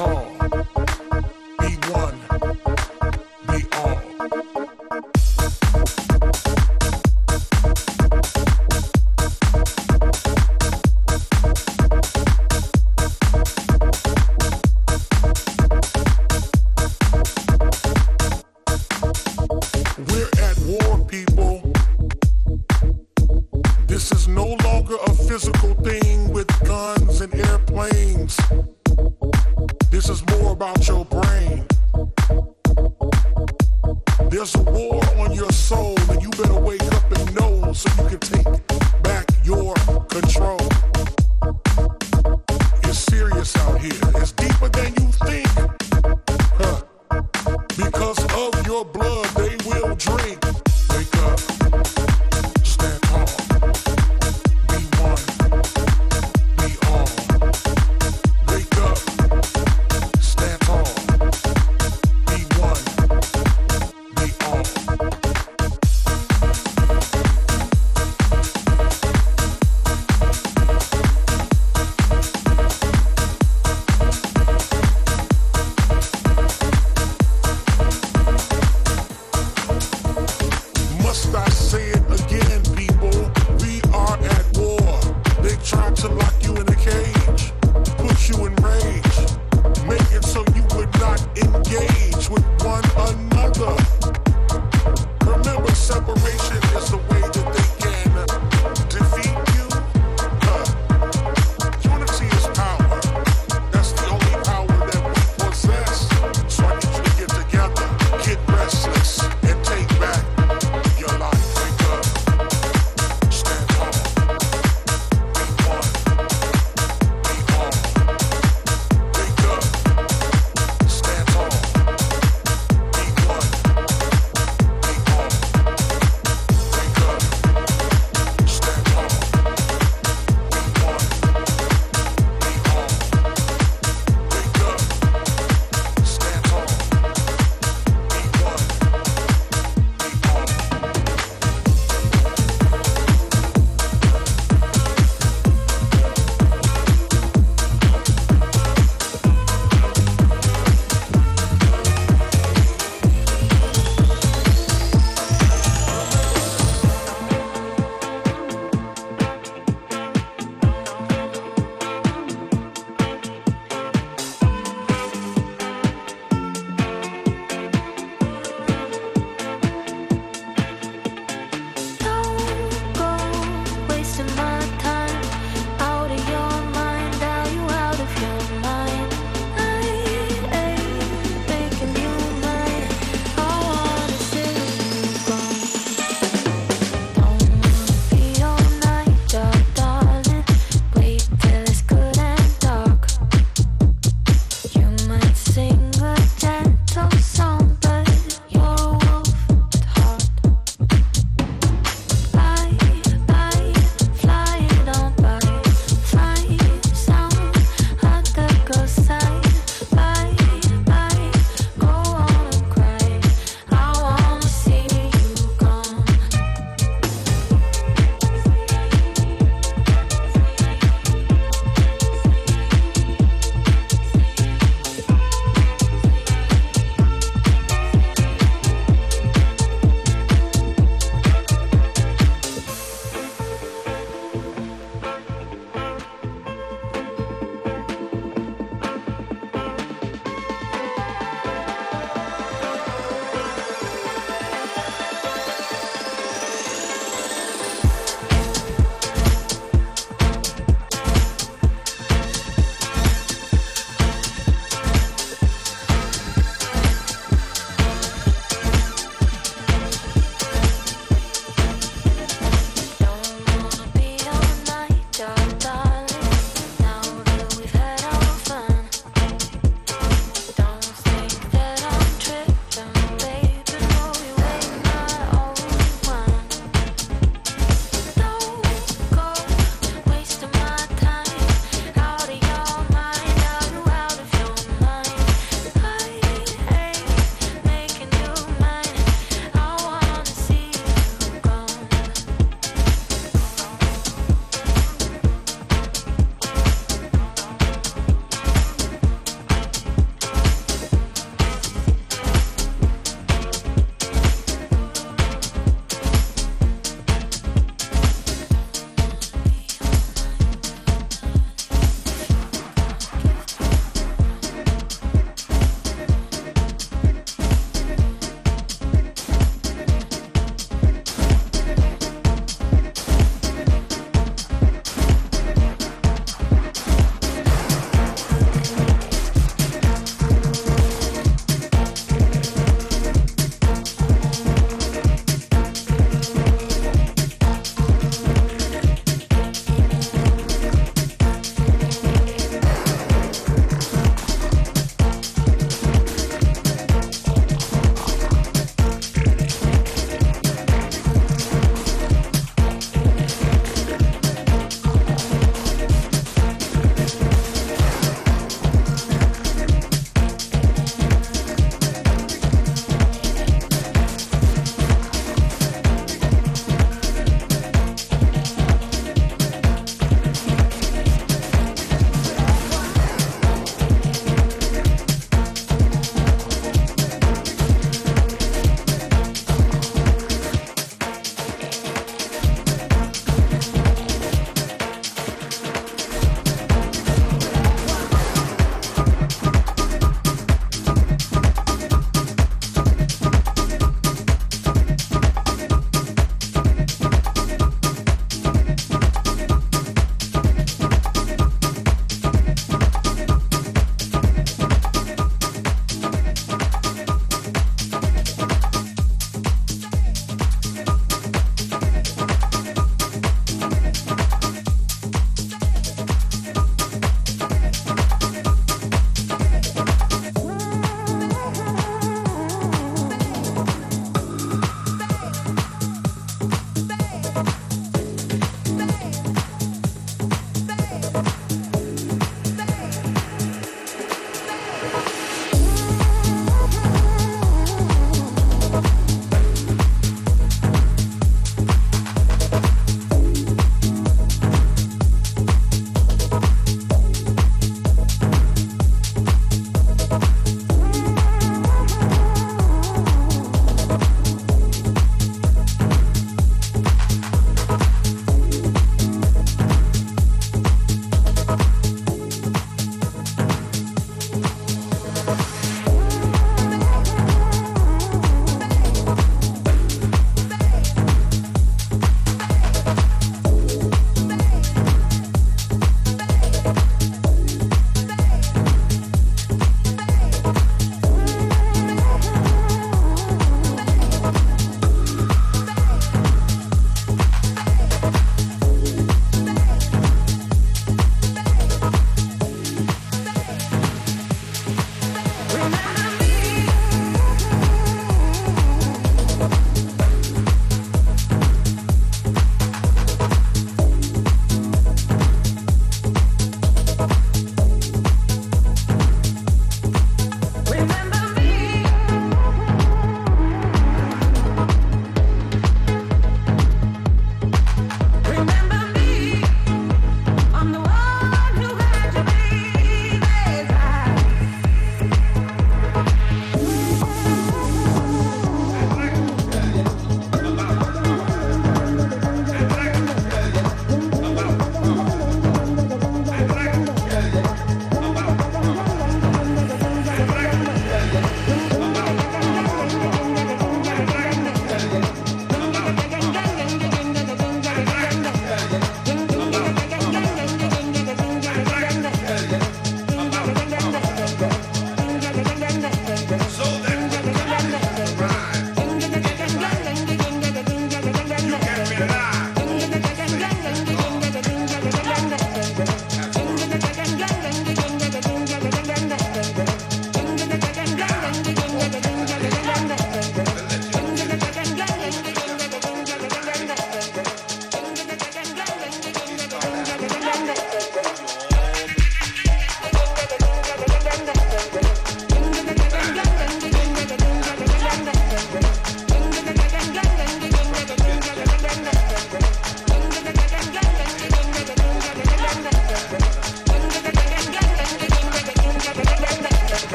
서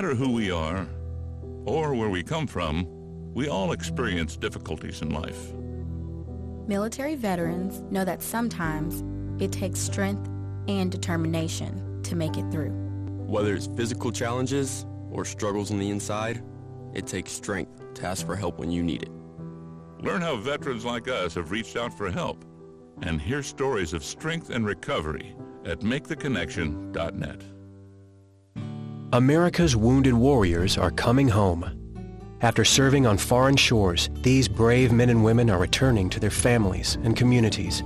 matter who we are or where we come from, we all experience difficulties in life. Military veterans know that sometimes it takes strength and determination to make it through. Whether it's physical challenges or struggles on the inside, it takes strength to ask for help when you need it. Learn how veterans like us have reached out for help and hear stories of strength and recovery at maketheconnection.net. America's wounded warriors are coming home. After serving on foreign shores, these brave men and women are returning to their families and communities.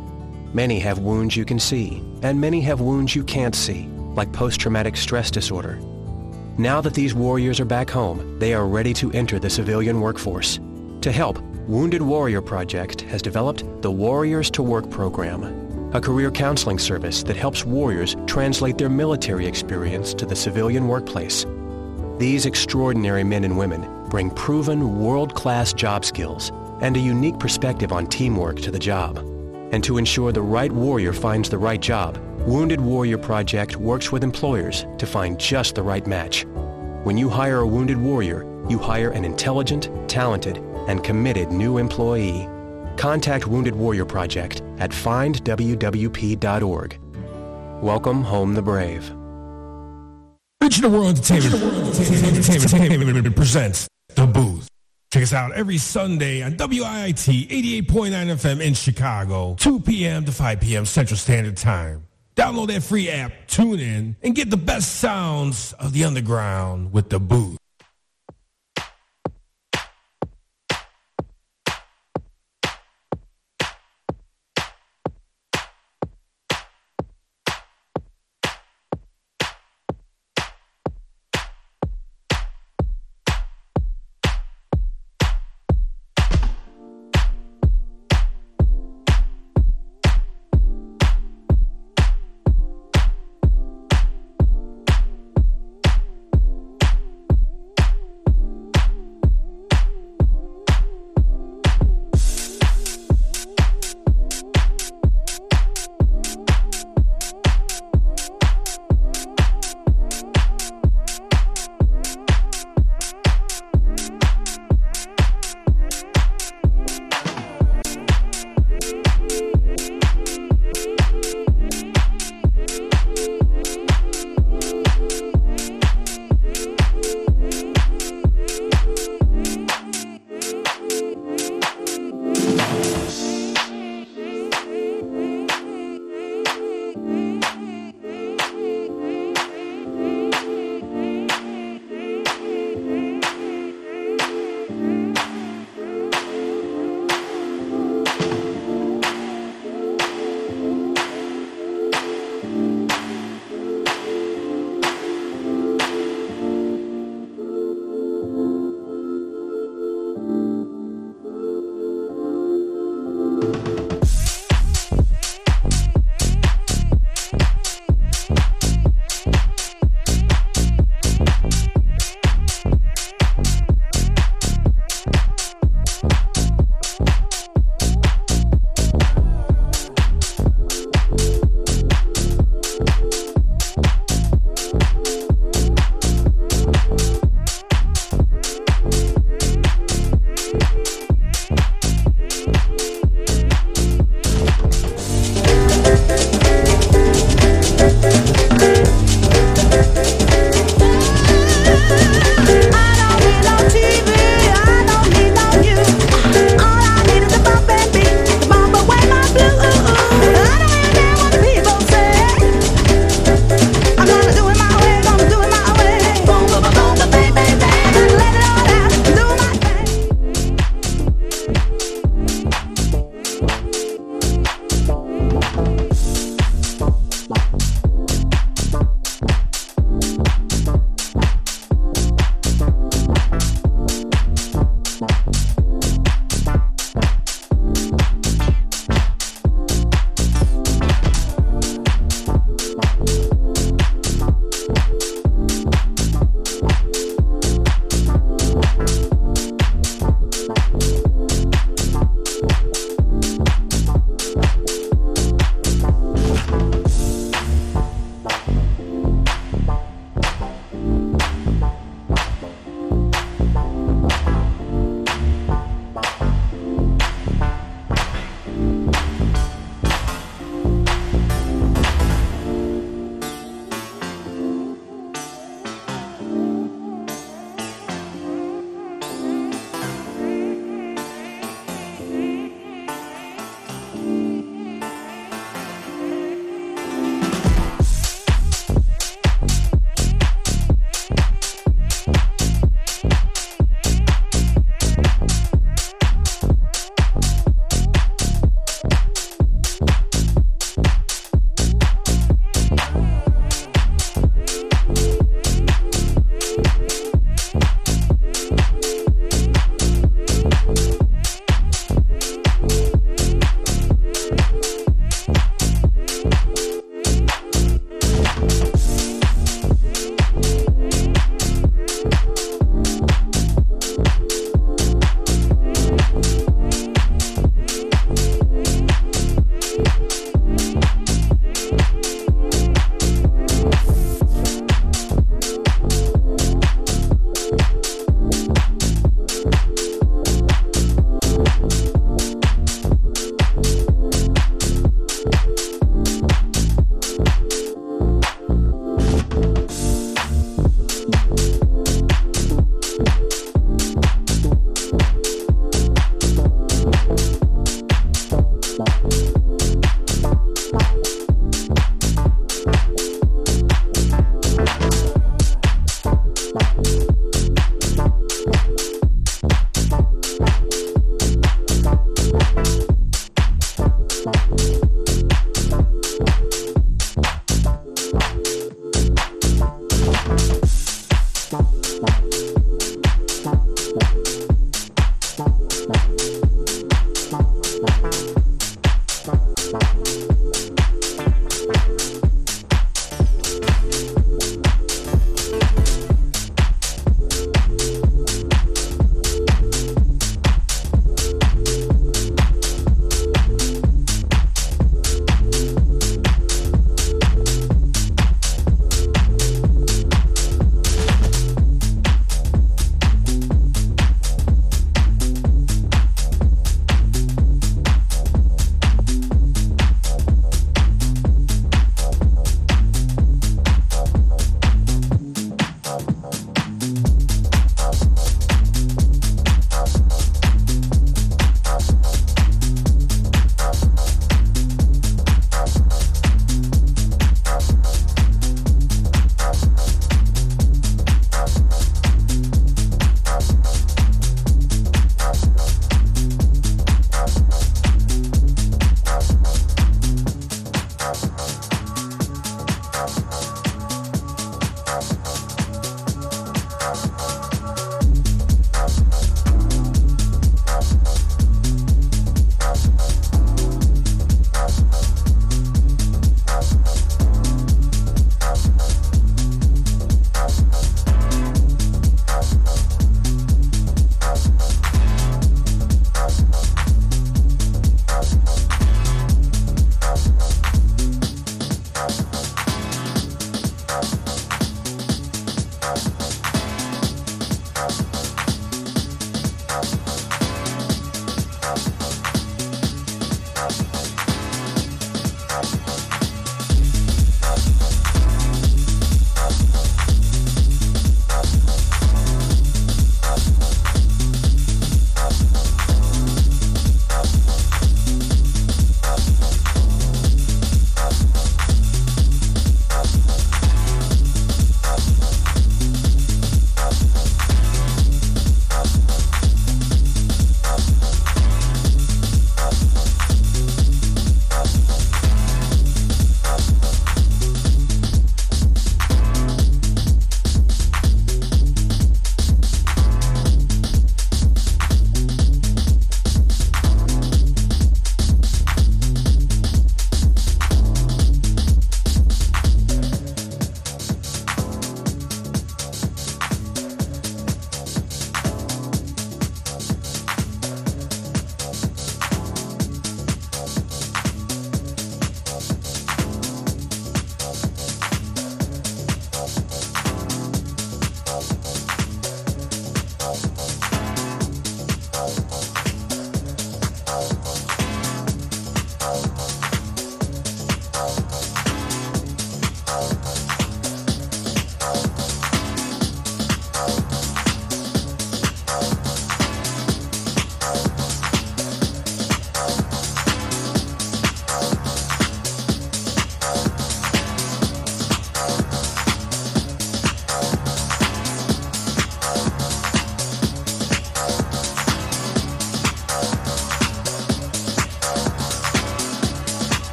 Many have wounds you can see, and many have wounds you can't see, like post-traumatic stress disorder. Now that these warriors are back home, they are ready to enter the civilian workforce. To help, Wounded Warrior Project has developed the Warriors to Work program, a career counseling service that helps warriors translate their military experience to the civilian workplace. These extraordinary men and women bring proven world-class job skills and a unique perspective on teamwork to the job. And to ensure the right warrior finds the right job, Wounded Warrior Project works with employers to find just the right match. When you hire a wounded warrior, you hire an intelligent, talented, and committed new employee. Contact Wounded Warrior Project at findwwp.org. Welcome home the brave. Digital World Entertainment, presents The Booth. Check us out every Sunday on WIIT 88.9 FM in Chicago, 2 p.m. to 5 p.m. Central Standard Time. Download that free app, tune in, and get the best sounds of the underground with The Booth.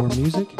Outdoor Music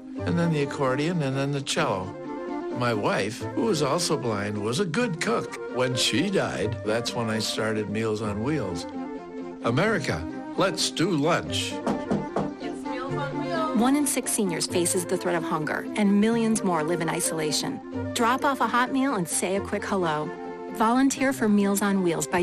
and then the accordion, and then the cello. My wife, who was also blind, was a good cook. When she died, that's when I started Meals on Wheels. America, let's do lunch. One in six seniors faces the threat of hunger, and millions more live in isolation. Drop off a hot meal and say a quick hello. Volunteer for Meals on Wheels by